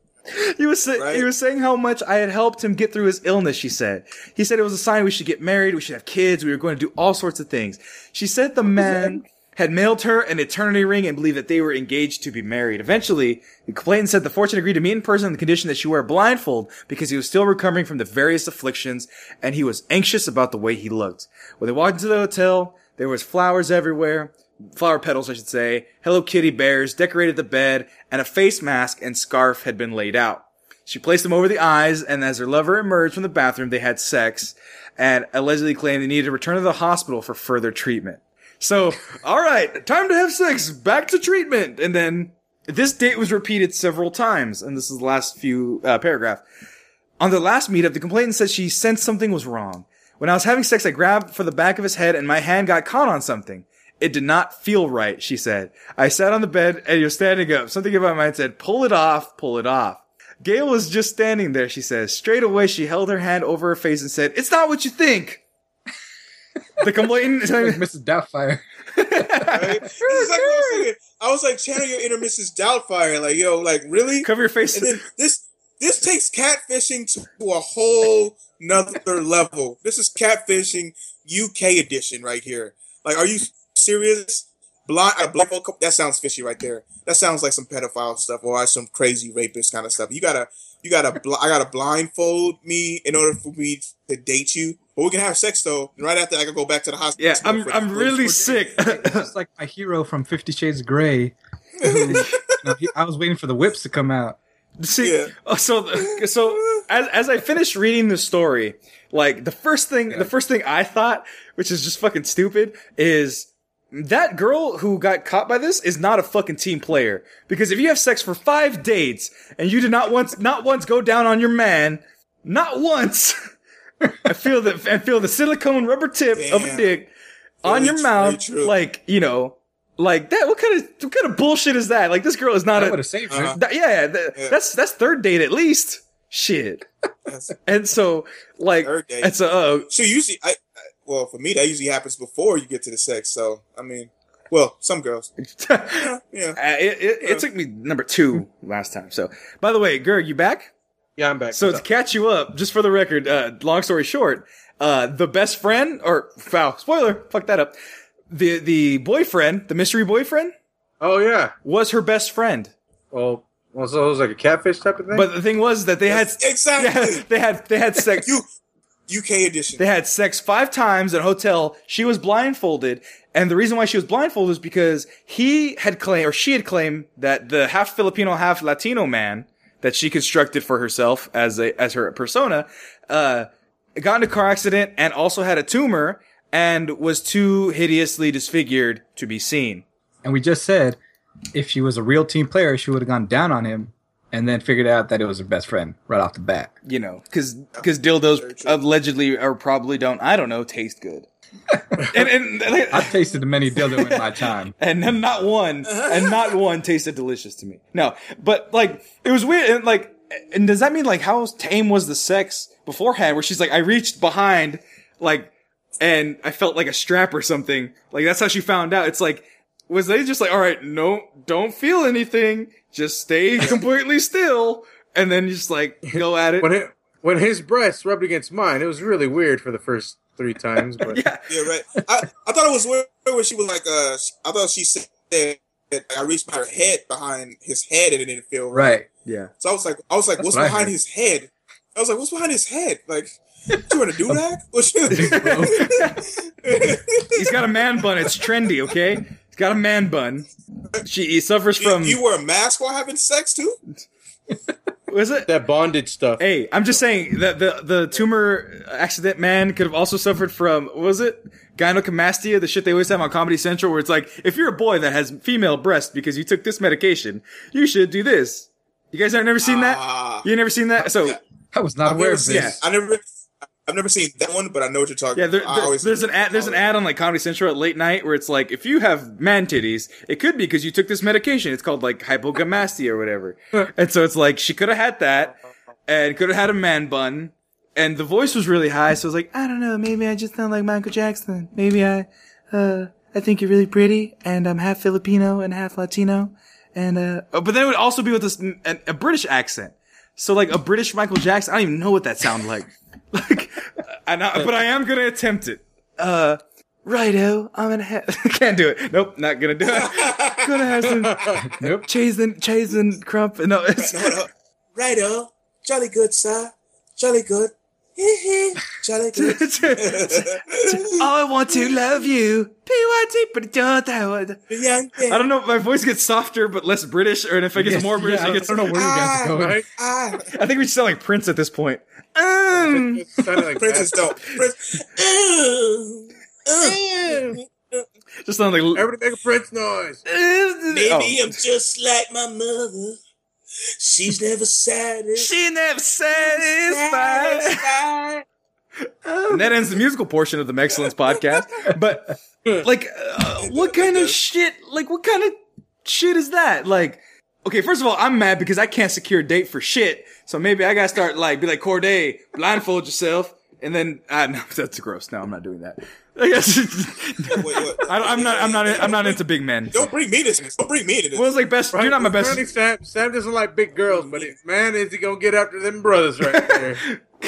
he was sa- Right. he was saying how much I had helped him get through his illness. She said he said it was a sign we should get married, we should have kids, we were going to do all sorts of things. She said the man had mailed her an eternity ring and believed that they were engaged to be married. Eventually, the complainant said the fortune agreed to meet in person on the condition that she wear a blindfold because he was still recovering from the various afflictions and he was anxious about the way he looked. When they walked into the hotel, there was flowers everywhere flower petals, I should say, Hello Kitty bears decorated the bed, and a face mask and scarf had been laid out. She placed them over the eyes, and as her lover emerged from the bathroom, they had sex, and allegedly claimed they needed to return to the hospital for further treatment. So, alright, time to have sex, back to treatment, and then this date was repeated several times, and this is the last few uh, paragraph. On the last meetup, the complainant said she sensed something was wrong. When I was having sex, I grabbed for the back of his head and my hand got caught on something. It did not feel right, she said. I sat on the bed and you're standing up. Something in my mind said, pull it off, pull it off. Gayle was just standing there, she says. Straight away, she held her hand over her face and said, it's not what you think. *laughs* the complainant, Like *laughs* Mrs. Doubtfire. Right? *laughs* This is like what I was. I was like, channel your inner Mrs. Doubtfire. Like, yo, like really? cover your face. And then this this takes catfishing to a whole nother level. This is catfishing UK edition right here. Like, are you serious? Blind, a blindfold. That sounds fishy right there. That sounds like some pedophile stuff or some crazy rapist kind of stuff. You gotta, you gotta, bl- I gotta blindfold me in order for me to date you. But we can have sex though. And right after, I can go back to the hospital. yeah, I'm, I'm for- really sick. It's like my hero from Fifty Shades of Grey. *laughs* who, you know, he, I was waiting for the whips to come out. See, Yeah. oh, so so as as I finished reading the story, like the first thing, the first thing I thought, which is just fucking stupid, is that girl who got caught by this is not a fucking team player. Because if you have sex for five dates and you did not once, not once go down on your man, not once, *laughs* I feel the I feel the silicone rubber tip of a Damn. dick on your tr- mouth, true. like you know, like that. What kind of what kind of bullshit is that? Like this girl is not I a would have saved. Uh-huh. that, yeah, that, Yeah. that's that's third date at least. Shit. That's- *laughs* And so, like, Third date. it's a uh, So usually, I, I well for me that usually happens before you get to the sex. So I mean, well, some girls, *laughs* yeah, yeah. uh, it, it, it took me number two last time. So, by the way, Gerg, you back? Yeah, I'm back. So to catch you up, just for the record, uh, long story short, uh, the best friend or foul spoiler, fuck that up. The the boyfriend, the mystery boyfriend, oh yeah. was her best friend. Well, well, so it was like a catfish type of thing. But the thing was that they had exactly. *laughs* yeah, they had they had sex. You UK edition. They had sex five times at a hotel. She was blindfolded. And the reason why she was blindfolded is because he had claimed, or she had claimed that the half Filipino, half Latino man that she constructed for herself as a, as her persona, uh, got in a car accident and also had a tumor and was too hideously disfigured to be seen. And we just said if she was a real team player, she would have gone down on him and then figured out that it was her best friend right off the bat. You know, cause, cause dildos allegedly or probably don't, I don't know, taste good. *laughs* and, and, I've tasted many dildo in my time. *laughs* and then not one, and not one tasted delicious to me. No, but like it was weird. And like, and does that mean like how tame was the sex beforehand? Where she's like, I reached behind, like, and I felt like a strap or something. Like that's how she found out. It's like, was they just like, all right, no, don't feel anything, just stay *laughs* completely still, and then just like go at it. when it, when his breasts rubbed against mine, it was really weird for the first three times. But *laughs* yeah, Yeah, right. I, I thought it was weird when she was like, uh, I thought she said that I reached my head behind his head and it didn't feel right. Right. yeah. So I was like, I was like, That's what's what behind his head? I was like, what's behind his head? Like, you want to do *laughs* that? What you- *laughs* He's got a man bun. It's trendy, okay? He's got a man bun. She he suffers you, from. you wear a mask while having sex too? Was it? that bondage stuff. Hey, I'm just saying that the the tumor accident man could have also suffered from was it gynecomastia, the shit they always have on Comedy Central, where it's like if you're a boy that has female breast because you took this medication, you should do this. You guys have never seen that? Ah. You never seen that? So I was not aware of seen. this. I never. I've never seen that one, but I know what you're talking. Yeah, there, there- there's an ad, there's an ad on like Comedy Central at late night where it's like if you have man titties, it could be because you took this medication. It's called like hypogamastia or whatever. *laughs* and so it's like she could have had that and could have had a man bun. And the voice was really high, so I was like, I don't know, maybe I just sound like Michael Jackson. Maybe I, uh, I think you're really pretty, and I'm half Filipino and half Latino, and uh, oh, but then it would also be with this a, a British accent. So like a British Michael Jackson, I don't even know what that sounded like. Like, I know, but I am gonna attempt it. Uh, righto, I'm gonna have, *laughs* can't do it. Nope, not gonna do it. *laughs* gonna have some Nope. cheese and cheese and crump. No, it's, Righto, jolly good, sir. Jolly good. Hehe, jolly *laughs* good. I want to love you. P-Y-T, but don't that one. I don't know if my voice gets softer but less British, or if I get Yes, more British, yeah, it I gets. don't know where you guys are going. Right? Ah, I think we sound like Prince at this point. Um, It sounded like Princess that. don't. Prince. Uh, uh. just sound like. Everybody make a Prince noise. Maybe Oh. I'm just like my mother. She's never satisfied. She never satisfied. satisfied. And that ends the musical portion of the Mexcellence podcast. But *laughs* like, uh, what kind of shit? Like, what kind of shit is that? Like, okay, first of all, I'm mad because I can't secure a date for shit. So maybe I gotta start like be like Corde, blindfold yourself, and then uh, no, *laughs* that's gross. No, I'm not doing that. *laughs* I guess Wait, what? I, I'm not. I'm not. I'm not into big men. Don't bring me to this. Don't bring me to this. Well, it's like best. You're not my best. Funny, Sam, Sam doesn't like big girls, but it, man, is he gonna get after them brothers right there? *laughs*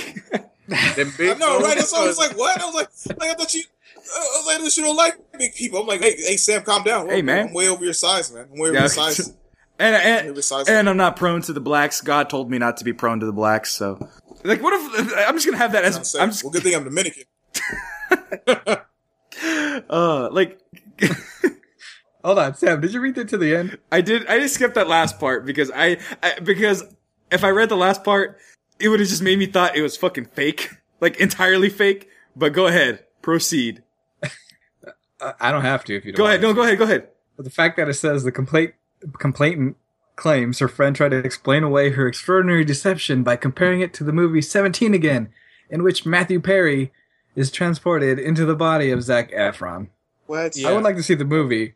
them big I know, right? old That's why I was like, what? I was like, like I thought you. I was like, this you don't like big people. I'm like, hey, hey, Sam, calm down. Hey, man. I'm way over your size, man. I'm way over Yeah. your size. And and, Maybe and I'm not prone to the blacks. God told me not to be prone to the blacks. So, like, what if I'm just gonna have that I'm as saying, I'm just well, good thing I'm Dominican. *laughs* uh like. *laughs* Hold on, Sam. Did you read that to the end? I did. I just skipped that last part because I, I because if I read the last part, it would have just made me thought it was fucking fake, like entirely fake. But go ahead, proceed. *laughs* I don't have to if you don't. Go ahead. No, me go ahead. Go ahead. But the fact that it says the complaint complainant claims her friend tried to explain away her extraordinary deception by comparing it to the movie Seventeen again, in which Matthew Perry is transported into the body of Zac Efron. What? I would like to see the movie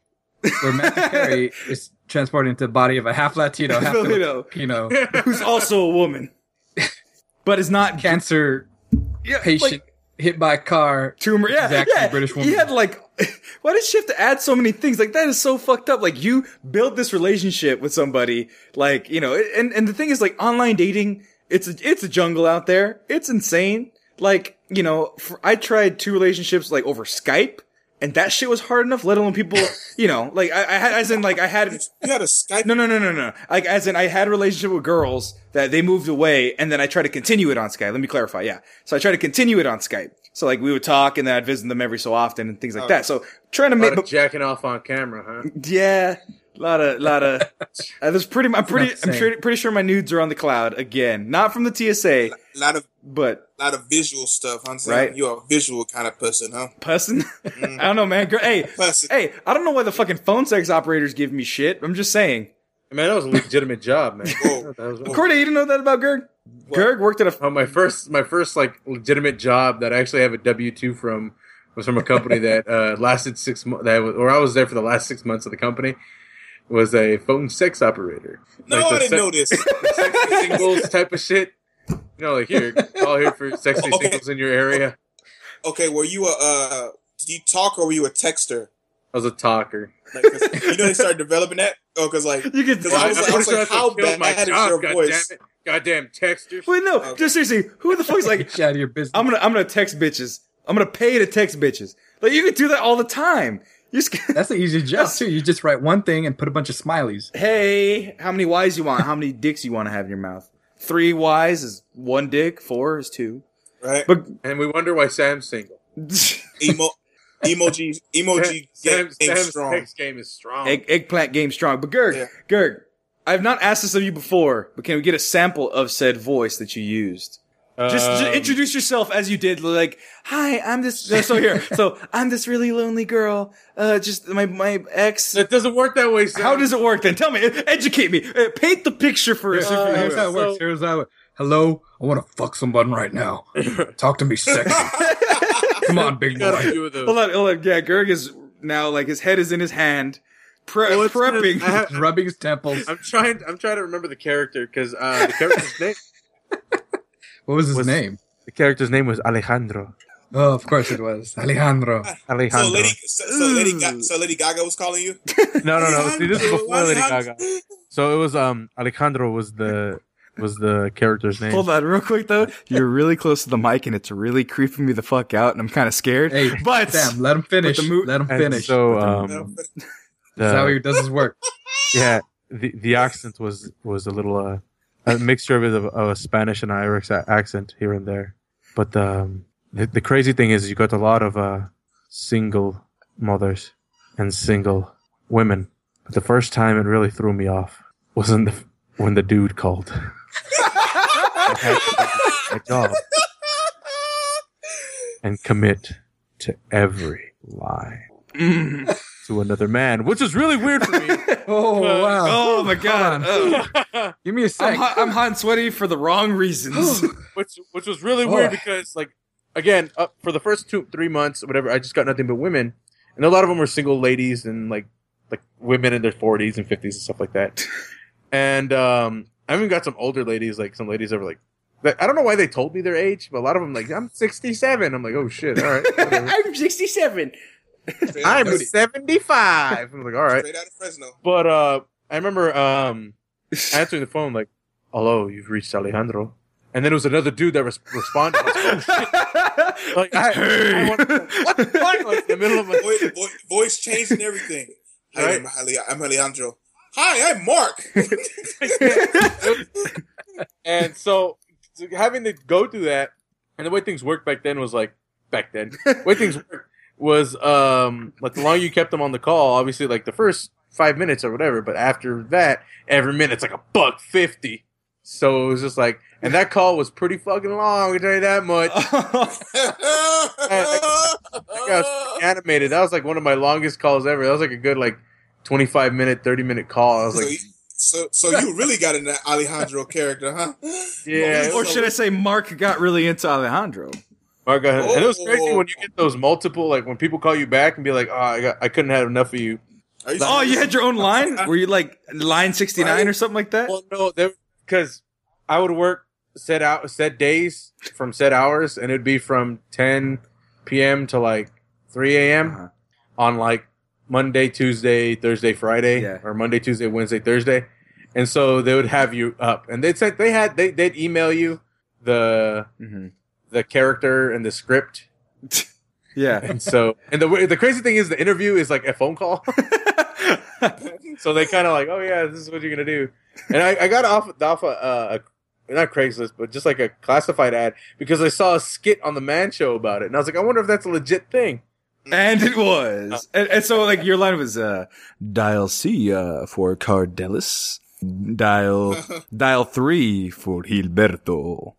where Matthew *laughs* Perry is transported into the body of a half Latino, half Filipino. Filipino *laughs* Who's also a woman, *laughs* but is not cancer yeah, patient like, hit by a car. tumor. Yeah, Exactly, yeah. British woman. He had like, *laughs* why does she have to add so many things? Like that is so fucked up. Like you build this relationship with somebody, like you know, and and the thing is, like online dating, it's a it's a jungle out there. It's insane. Like you know, for, I tried two relationships like over Skype. And that shit was hard enough, let alone people, *laughs* you know, like I, I had, as in like I had, You had a Skype. no, no, no, no, no. Like, as in, I had a relationship with girls that they moved away, and then I tried to continue it on Skype. Let me clarify. Yeah. So I tried to continue it on Skype. So like we would talk, and then I'd visit them every so often, and things like that. So trying to A lot make, of jacking off on camera, huh? yeah, a lot of, a lot of. *laughs* Uh, there's pretty. I'm pretty. I'm same. sure, pretty sure my nudes are on the cloud again, not from the TSA, A lot of but a lot of visual stuff. I'm saying Right. you're a visual kind of person, huh? person. *laughs* I don't know, man. Girl, hey, *laughs* Person. hey, I don't know why the fucking phone sex operators give me shit. I'm just saying. Man, that was a legitimate job, man. Whoa. That was- Corde, you didn't know that about Gerg? Gerg worked at a. *laughs* My first, my first like legitimate job that I actually have a W two from was from a company that *laughs* uh, lasted six months. That was, or I was there for the last six months of the company. Was a phone sex operator. No, Like I didn't sex- know this. Sexy *laughs* singles type of shit. You know, like here, call here for sexy Okay. singles in your area. Okay, were you a uh, did you talk or were you a texter? I was a talker. Like, 'cause you know they started developing that. Oh, because like You could. Because I was like- I was like, how killed my bad is your God voice? Damn it. Goddamn texters. Wait, no, Okay. just seriously, who the fuck's like? *laughs* Get you out of your business. I'm gonna I'm gonna text bitches. I'm gonna pay to text bitches. Like you could do that all the time. Just *laughs* That's the easy job too. You just write one thing and put a bunch of smileys. hey, how many Y's you want? How many dicks you want to have in your mouth? Three Y's is one dick. Four is two. right But And we wonder why Sam's single. *laughs* emo emoji emoji Sam, game, game Sam's strong. text game is strong. egg, eggplant game strong. But Gerg, Yeah. Gerg, I've not asked this of you before, but can we get a sample of said voice that you used? Just, just Um, introduce yourself as you did. Like, hi, I'm this. no, So here, so I'm this really lonely girl. Uh, just my my ex. It doesn't work that way, Sam. How does it work then? Tell me, educate me, Uh, paint the picture for us. Uh, here's how it works. So- Here's how it Hello, I want to fuck someone right now. *laughs* Talk to me sexy. *laughs* Come on, big Got a boy. few of. Hold on, hold on. Yeah, Gerg is now like his head is in his hand, pre- Well, it's gonna- prepping. Have- *laughs* rubbing his temples. I'm trying. I'm trying to remember the character because uh, the character's *laughs* name. What was his Was- name? The character's name was Alejandro. Oh, of course it was Alejandro. *laughs* So Alejandro. Lady, so, so Lady, Ga- so Lady Gaga was calling you. no, no, no. See, this is before Lady Gaga. So it was um Alejandro was the was the character's name. Hold on, real quick though. You're really close to the mic, and it's really creeping me the fuck out, and I'm kind of scared. Hey, but Sam, let him finish. The mo- let him finish. So um, That's how he does his work. *laughs* yeah, the the accent was was a little uh, a mixture of, of, of a Spanish and Irish accent here and there. But um, the the crazy thing is, you got a lot of uh, single mothers and single women. But the first time it really threw me off was in the when the dude called. I had to do my job and commit to every lie Mm. *laughs* to another man, which is really weird for me. *laughs* Oh wow! oh my god, Hold Ugh. Give me a I'm sec. hot, I'm hot and sweaty for the wrong reasons. *gasps* which which was really weird Oh. because like again uh, for the first two three months whatever I just got nothing but women and a lot of them were single ladies and like like women in their 40s and 50s and stuff like that *laughs* and um I even got some older ladies like some ladies that were like I don't know why they told me their age but a lot of them like I'm 67 I'm like oh shit all right. *laughs* I'm 67. Straight out, I'm 75 I'm like all right straight out of Fresno. but uh I remember um answering the phone like hello you've reached Alejandro and then it was another dude that res- responded I was like, oh, shit. *laughs* Like, I, I want, what the fuck? Like, *laughs* in the middle of my Voice, voice, voice changed and everything. Hi, Right. I'm, Ale- I'm Alejandro. Hi, I'm Mark. *laughs* and so, so having to go through that, and the way things worked back then was like back then. The way things worked was um like the longer you kept them on the call, obviously like the first five minutes or whatever, but after that, every minute's like a buck fifty. So it was just like, and that call was pretty fucking long. I can tell you that much. *laughs* I got animated. That was like one of my longest calls ever. That was like a good like twenty five minute, thirty minute call. I was so, like, you, so, so you really got an Alejandro character, huh? Yeah. or should I say, Mark got really into Alejandro? Mark, go ahead. And it was crazy Oh. when you get those multiple, like when people call you back and be like, "Oh, I got, I couldn't have enough of you." You Oh, you had your own line? *laughs* Were you like line 69 or something like that? Well, no, because I would work set out set days from set hours, and it'd be from 10 p.m. to like 3 a.m. Uh-huh. on like Monday, Tuesday, Thursday, Friday, Yeah. or Monday, Tuesday, Wednesday, Thursday, and so they would have you up, and they'd say they had they they'd email you the Mhm. The character and the script, *laughs* Yeah. and so and the the crazy thing is the interview is like a phone call. *laughs* *laughs* so they kind of like, oh yeah, this is what you're gonna do. And I, I got off off a, uh, a not Craigslist, but just like a classified ad because I saw a skit on the Man Show about it, and I was like, I wonder if that's a legit thing. and it was. And, and so, like, your line was, uh, dial C, uh, for Cardelis. Dial, dial three for Gilberto.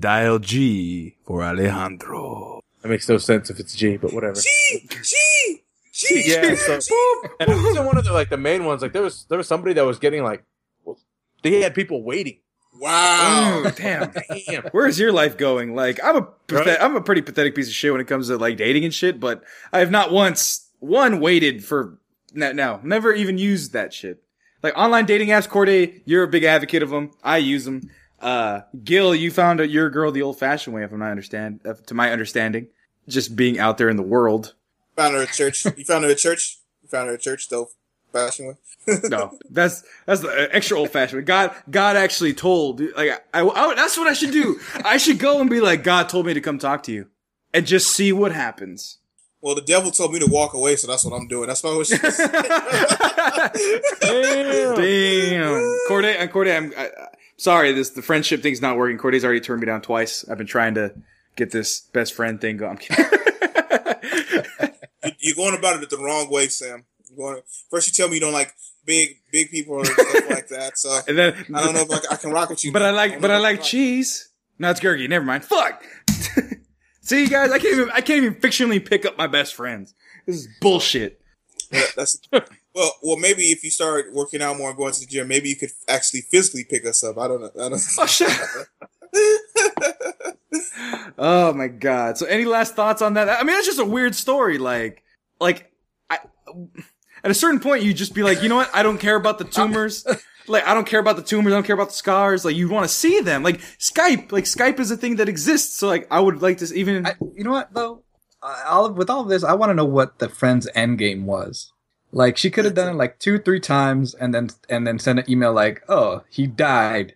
Dial G for Alejandro. That makes no sense if it's G, but whatever. G G G. Yeah, so- *laughs* And it wasn't one of the like the main ones. Like there was there was somebody that was getting like, well, they had people waiting. Wow. Mm, damn. Damn. Where's your life going? Like, I'm a, pathet- Right? I'm a pretty pathetic piece of shit when it comes to like dating and shit, but I have not once, one, waited for, no, no, never even used that shit. Like online dating apps, Corde, you're a big advocate of them. I use them. Uh, Gil, you found a, your girl the old fashioned way, if I'm not understand, uh, to my understanding. Just being out there in the world. Found her at church. You found her at church. You found her at church, though. Fashion way. *laughs* No, that's that's the extra old fashioned. God, God actually told like I, I- that's what I should do. I should go and be like, God told me to come talk to you, and just see what happens. Well, the devil told me to walk away, so that's what I'm doing. That's why I was. *laughs* Damn, Corde, and Corde, I'm I, I- sorry. This the friendship thing's not working. Corde's already turned me down twice. I've been trying to get this best friend thing going. *laughs* You're going about it the wrong way, Sam. You're going, first, you tell me you don't like big, big people or stuff *laughs* like that. So and then I don't know if I, can- I can rock with you. But I like, know but I like cheese. No, it's Gergie. Never mind. Fuck. *laughs* See, you guys, I can't even, I can't even fictionally pick up my best friends. This is bullshit. Yeah, That's well, well. Maybe if you start working out more and going to the gym, maybe you could actually physically pick us up. I don't know. I don't Oh, shut *laughs* oh my god. So any last thoughts on that? I mean, it's just a weird story. Like, like, I, at a certain point, you just be like, you know what? I don't care about the tumors. Like, I don't care about the tumors. I don't care about the scars. Like, you want to see them. Like, Skype. Like, Skype is a thing that exists. So, like, I would like to even. I, you know what though? I- I'll, with all of this, I want to know what the friend's end game was. Like she could have done it like two, three times, and then and then send an email like, "Oh, he died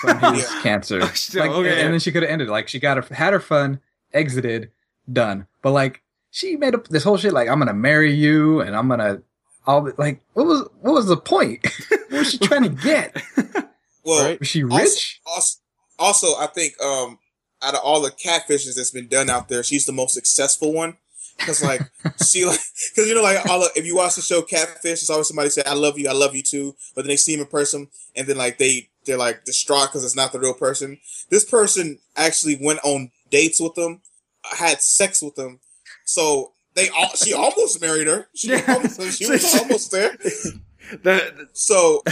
from *laughs* his Yeah. cancer," Still, like, okay. and then she could have ended. Like she got her had her fun, exited, done. But like she made up this whole shit like, "I'm gonna marry you," and I'm gonna. All like, what was what was the point? *laughs* what was she trying to get? *laughs* Well, Right. Was she also, rich? also, also, I think um, out of all the catfishes that's been done out there, she's the most successful one. Because like she like, because you know like all of, if you watch the show Catfish, it's always somebody say I love you, I love you too, but then they see him in person and then like they they're like distraught because it's not the real person. This person actually went on dates with them, had sex with them, so they all she almost married her. She, *laughs* Yeah. almost, she was almost there. *laughs* So,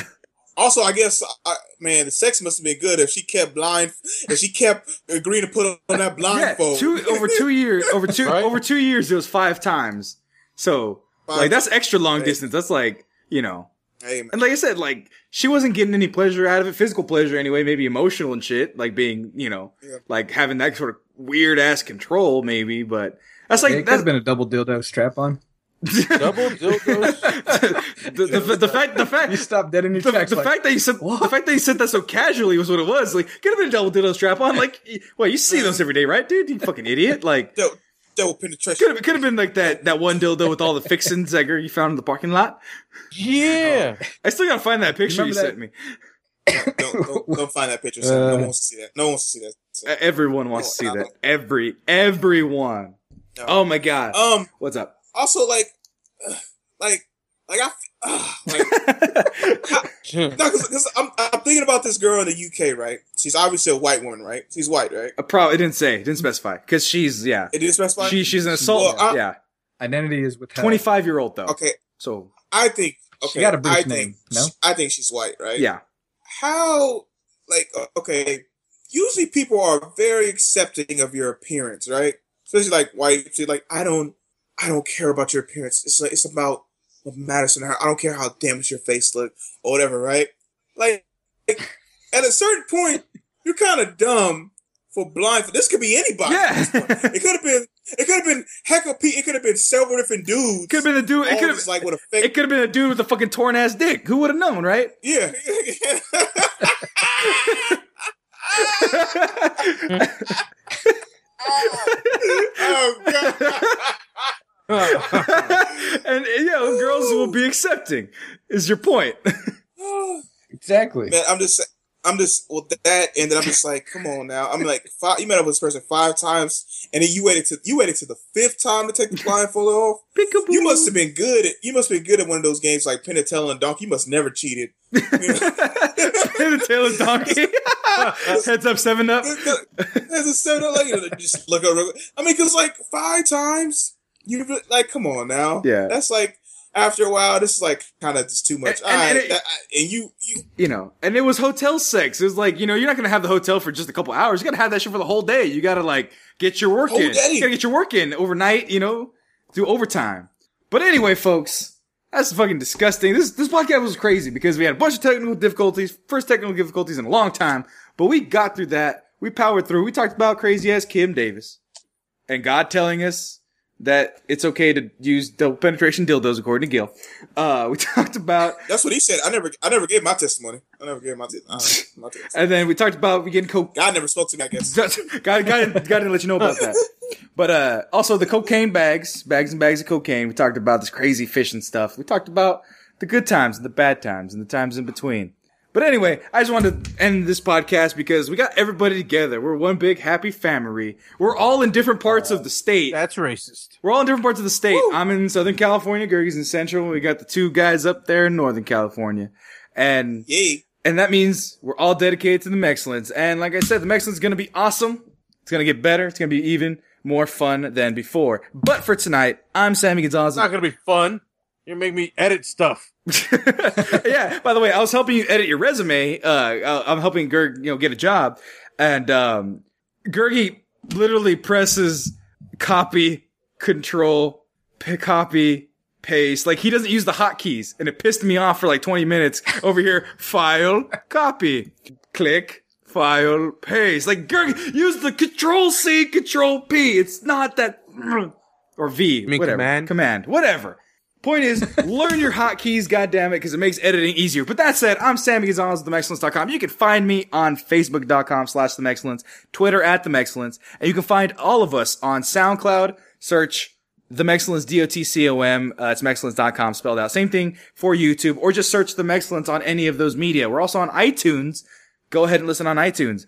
also, I guess, I, man, the sex must have been good if she kept blind, if she kept agreeing to put on that *laughs* yeah, blindfold. two over two *laughs* years, over two Right. over two years, it was five times. So, like, that's extra long Hey. distance. That's like, you know, hey. And like I said, like she wasn't getting any pleasure out of it, physical pleasure anyway, maybe emotional and shit, like being, you know, Yeah. like having that sort of weird ass control, maybe. But that's like it could that's have been a double dildo strap on. Double dildos. *laughs* the, the, the fact the fact, You stopped dead in your the, tracks. the like, fact that you said the fact that you said that so casually was what it was. Like, get have been a double dildo strap on. Like, well, you see those every day, right, dude? You fucking idiot. Like, *laughs* double, double penetration. could have could have been like that that one dildo with all the fixins Edgar you found in the parking lot. Yeah. I still gotta find that picture you that- sent me. Don't, don't, don't find that picture. son. no Uh, one wants to see that. No one wants to see that. So, Uh, Everyone wants to see no. that. Every everyone. No. Oh my god. Um. What's up? Also, like, uh, *sighs* like, like I, uh, *sighs* like, *laughs* no, because I'm, I'm thinking about this girl in the UK, right? She's obviously a white woman, right? She's white, right? A pro- it didn't say, it didn't specify, because she's yeah, It didn't specify. she she's an assault, Well, I- yeah, identity is withheld. twenty five year old though. okay, So I think. Okay, She got a British I name, think, no? I think she's white, right? yeah, how like uh, okay usually people are very accepting of your appearance right especially like white she's like i don't i don't care about your appearance it's like it's about what matters to her i don't care how damaged your face look or whatever right like, like at a certain point you're kind of dumb for blind this could be anybody yeah. it could have been it could have been heck of Pete. It could have been several different dudes. Could have been a dude. It could have just like with a fake. it could have been a dude with a fucking torn ass dick. Who would have known, right? *laughs* yeah. *laughs* *laughs* oh god. *laughs* and you know, girls will be accepting. Is your point? *sighs* Exactly. Man, I'm just, I'm just, well, that, and then I'm just like, come on now. I'm like, five, you met up with this person five times, and then you waited to, you waited to the fifth time to take the blindfold off. Peekaboo. You must have been good at, you must have been good at one of those games like Penn and Teller and Donkey. You must never cheated. *laughs* You know? the tail of donkey. *laughs* Heads up, seven up. As a seven, up. like, you know, just look over. I mean, cause like five times, you like, come on now. Yeah. That's like, after a while, this is like kind of just too much. And- and- right, and it- that- and you, you, You know, and it was hotel sex. It was like, you know, you're not gonna have the hotel for just a couple hours. You gotta have that shit for the whole day. You gotta like get your work Whole in. day. You gotta get your work in overnight. You know, do overtime. But anyway, folks, that's fucking disgusting. This this podcast was crazy because we had a bunch of technical difficulties. First technical difficulties in a long time, but we got through that. We powered through. We talked about crazy ass Kim Davis and God telling us that it's okay to use double penetration dildos, according to Gil. Uh, we *laughs* talked about that's what he said. I never, I never gave my testimony. I never gave my, te- uh, my testimony. And then we talked about we getting coke. God never spoke to me, I guess. God, got got to let you know about that. *laughs* But uh, also the cocaine bags, bags and bags of cocaine. We talked about this crazy fishing stuff. We talked about the good times and the bad times and the times in between. But anyway, I just wanted to end this podcast because we got everybody together. We're one big happy family. We're all in different parts of the state. That's racist. We're all in different parts of the state. I'm in Southern California. Gergie's in Central. We got the two guys up there in Northern California. And Yay. and that means we're all dedicated to the Mexcellence. And like I said, the Mexcellence is going to be awesome. It's going to get better. It's going to be even more fun than before. But for tonight, I'm Sammy Gonzalez. It's not gonna be fun. You're gonna make me edit stuff. *laughs* yeah. By the way, I was helping you edit your resume. Uh, I- I'm helping Gerg, you know, get a job. and um, Gergie literally presses copy, control, p- copy, paste. Like he doesn't use the hotkeys, and it pissed me off for like 20 minutes. Over here, file, copy, click, file, paste. Like Gergie, use the control C, control P. It's not that or V, mean whatever. command? command, whatever. Point is, learn your hotkeys, goddammit, because it makes editing easier. But that said, I'm Sammy Gonzalez of TheMexcellence.com. You can find me on Facebook.com slash TheMexcellence, Twitter at TheMexcellence, and you can find all of us on SoundCloud. Search TheMexcellence, D-O-T-C-O-M, uh, it's Mexcellence.com spelled out. Same thing for YouTube, or just search TheMexcellence on any of those media. We're also on iTunes. Go ahead and listen on iTunes.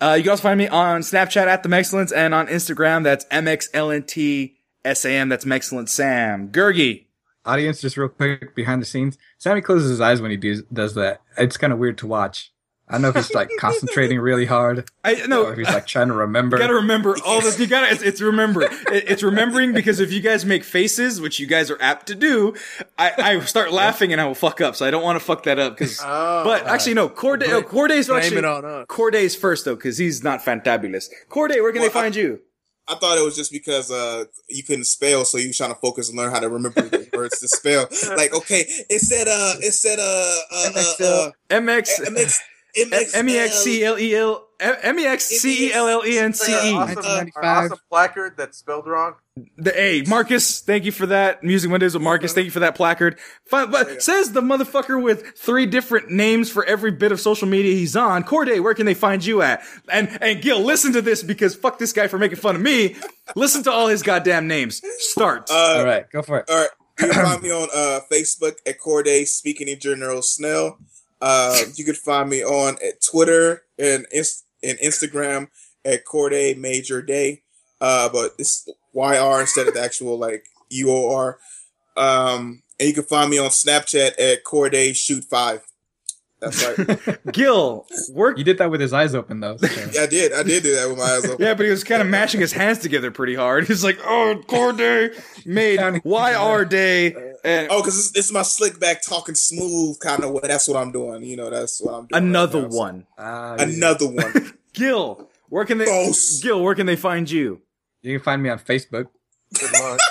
Uh, you can also find me on Snapchat at TheMexcellence and on Instagram, that's MXLNTSAM. that's Mexcellent Sam. Gergie. Audience, just real quick behind the scenes. Sammy closes his eyes when he does, does that. It's kind of weird to watch. I don't know if he's like *laughs* concentrating really hard I know if he's like trying to remember. You gotta remember all this. You gotta. It's, it's remember. It, it's remembering because if you guys make faces, which you guys are apt to do, I, I start laughing and I will fuck up. So I don't want to fuck that up. Because, Oh. but actually, no. Corde. Oh, Corde's Blame actually. it on us. Corde's first though, because he's not fantabulous. Corde, where can Well, they find you? I thought it was just because uh you couldn't spell, so you was trying to focus and learn how to remember the *laughs* words to spell. Like, okay, it said uh it said uh uh uh, uh MX. MX MX M E X C L E L M E X C E L L E N C Our E. awesome, 1995. our awesome placard that's spelled wrong. The A. Marcus, thank you for that. Music Mondays with Marcus, thank you for that placard. Fi- but says the motherfucker with three different names for every bit of social media he's on. Corde, where can they find you at? And and Gil, listen to this because fuck this guy for making fun of me. Listen to all his goddamn names. Start. Uh, All right, go for it. All right. You can find me on uh, Facebook at Corde Speaking in General Snell. Uh, you can find me on at Twitter and Inst- and Instagram at Corde Major Day. Uh, but it's YR instead of the actual like UOR. Um, and you can find me on Snapchat at Corde Shoot Five. That's right. *laughs* Gil, work. You did that with his eyes open though. so- *laughs* yeah, I did. I did do that with my eyes open. Yeah, but he was kind of mashing his hands together pretty hard. He's like, "Oh, Corde made on YR Day." And Oh, because this, this is my slick back talking smooth kind of way. That's what I'm doing. You know, that's what I'm doing. right another now. So- one. Ah, Another one. *laughs* Gil, where can they? False. Gil, where can they find you? You can find me on Facebook. Good luck. *laughs*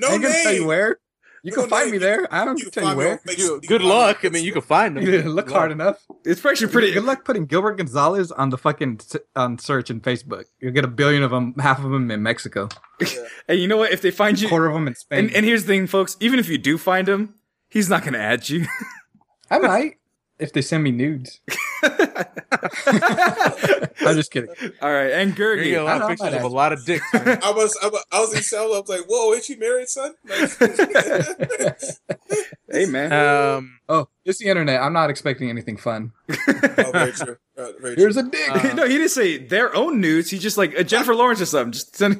No I ain't gonna tell you where. You No can find name. me there. I don't You can tell you find me where. You- You good find me on luck. I mean, you can find them. You didn't look Good hard luck. enough. It's actually pretty. Good luck putting Gilbert Gonzalez on the fucking s- on search in Facebook. You'll get a billion of them, half of them in Mexico, And you know what? If they find a you, quarter of them in Spain. and, and here's the thing, folks. Even if you do find him, he's not going to add you. *laughs* I might if they send me nudes. *laughs* I'm just kidding. All right, and You're gonna get a Gergie. lot I know, of pictures of a lot of dicks. man. I was, I was, I was in cell. I was like, "Whoa, ain't she married, son?" Like, *laughs* Hey man. um, Oh, it's the internet. I'm not expecting anything fun. *laughs* oh, very true. *laughs* Uh, very Here's true. a dick. Uh, no, he didn't say their own nudes. He just like uh, Jennifer Lawrence or something. Just send.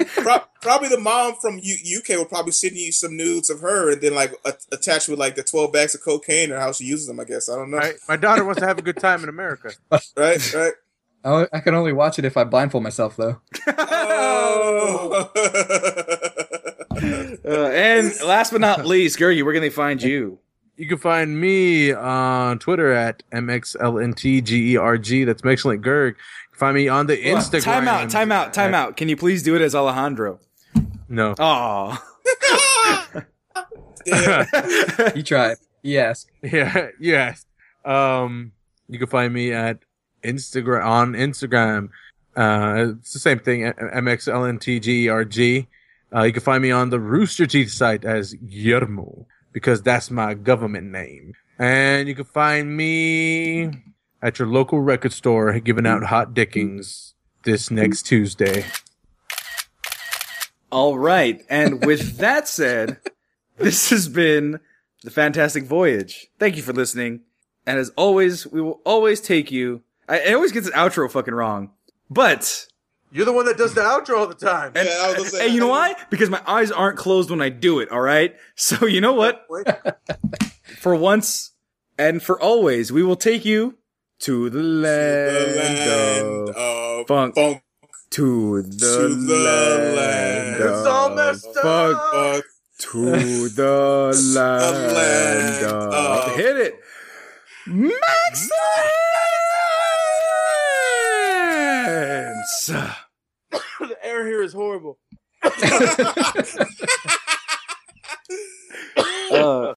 Probably the mom from U- UK will probably send you some nudes of her, and then like a- attached with like the twelve bags of cocaine or how she uses them. I guess I don't know. my, my daughter wants to have a good time in America. *laughs* Right, right. Oh, I can only watch it if I blindfold myself, though. Oh. Uh, and last but not least, Gergie, where can they find you? You can find me on Twitter at mxlntgerg. That's Mexcellent Gerg. Find me on the Instagram. Time out, time out, time out. Can you please do it as Alejandro? No. Oh. *laughs* You tried. Yes. Yeah, yes. Um, you can find me at Instagram on Instagram. Uh, it's the same thing. mxlntgerg. Uh, you can find me on the Rooster Teeth site as Guillermo because that's my government name. And you can find me at your local record store giving out hot dickings this next Tuesday. all right. And with *laughs* that said, this has been the Fantastic Voyage. Thank you for listening. And as always, we will always take you. I, I always get the outro fucking wrong, but You're the one that does the outro all the time. Yeah, I was gonna and you know why? Because my eyes aren't closed when I do it. All right. *laughs* So you know what? For once and for always, we will take you to the land, The land of of funk. funk. to the, To the land, land. It's all of messed up. funk. To *laughs* the land, land of, of- hit it. Maxence! *coughs* the air here is horrible. *laughs* *laughs* Uh,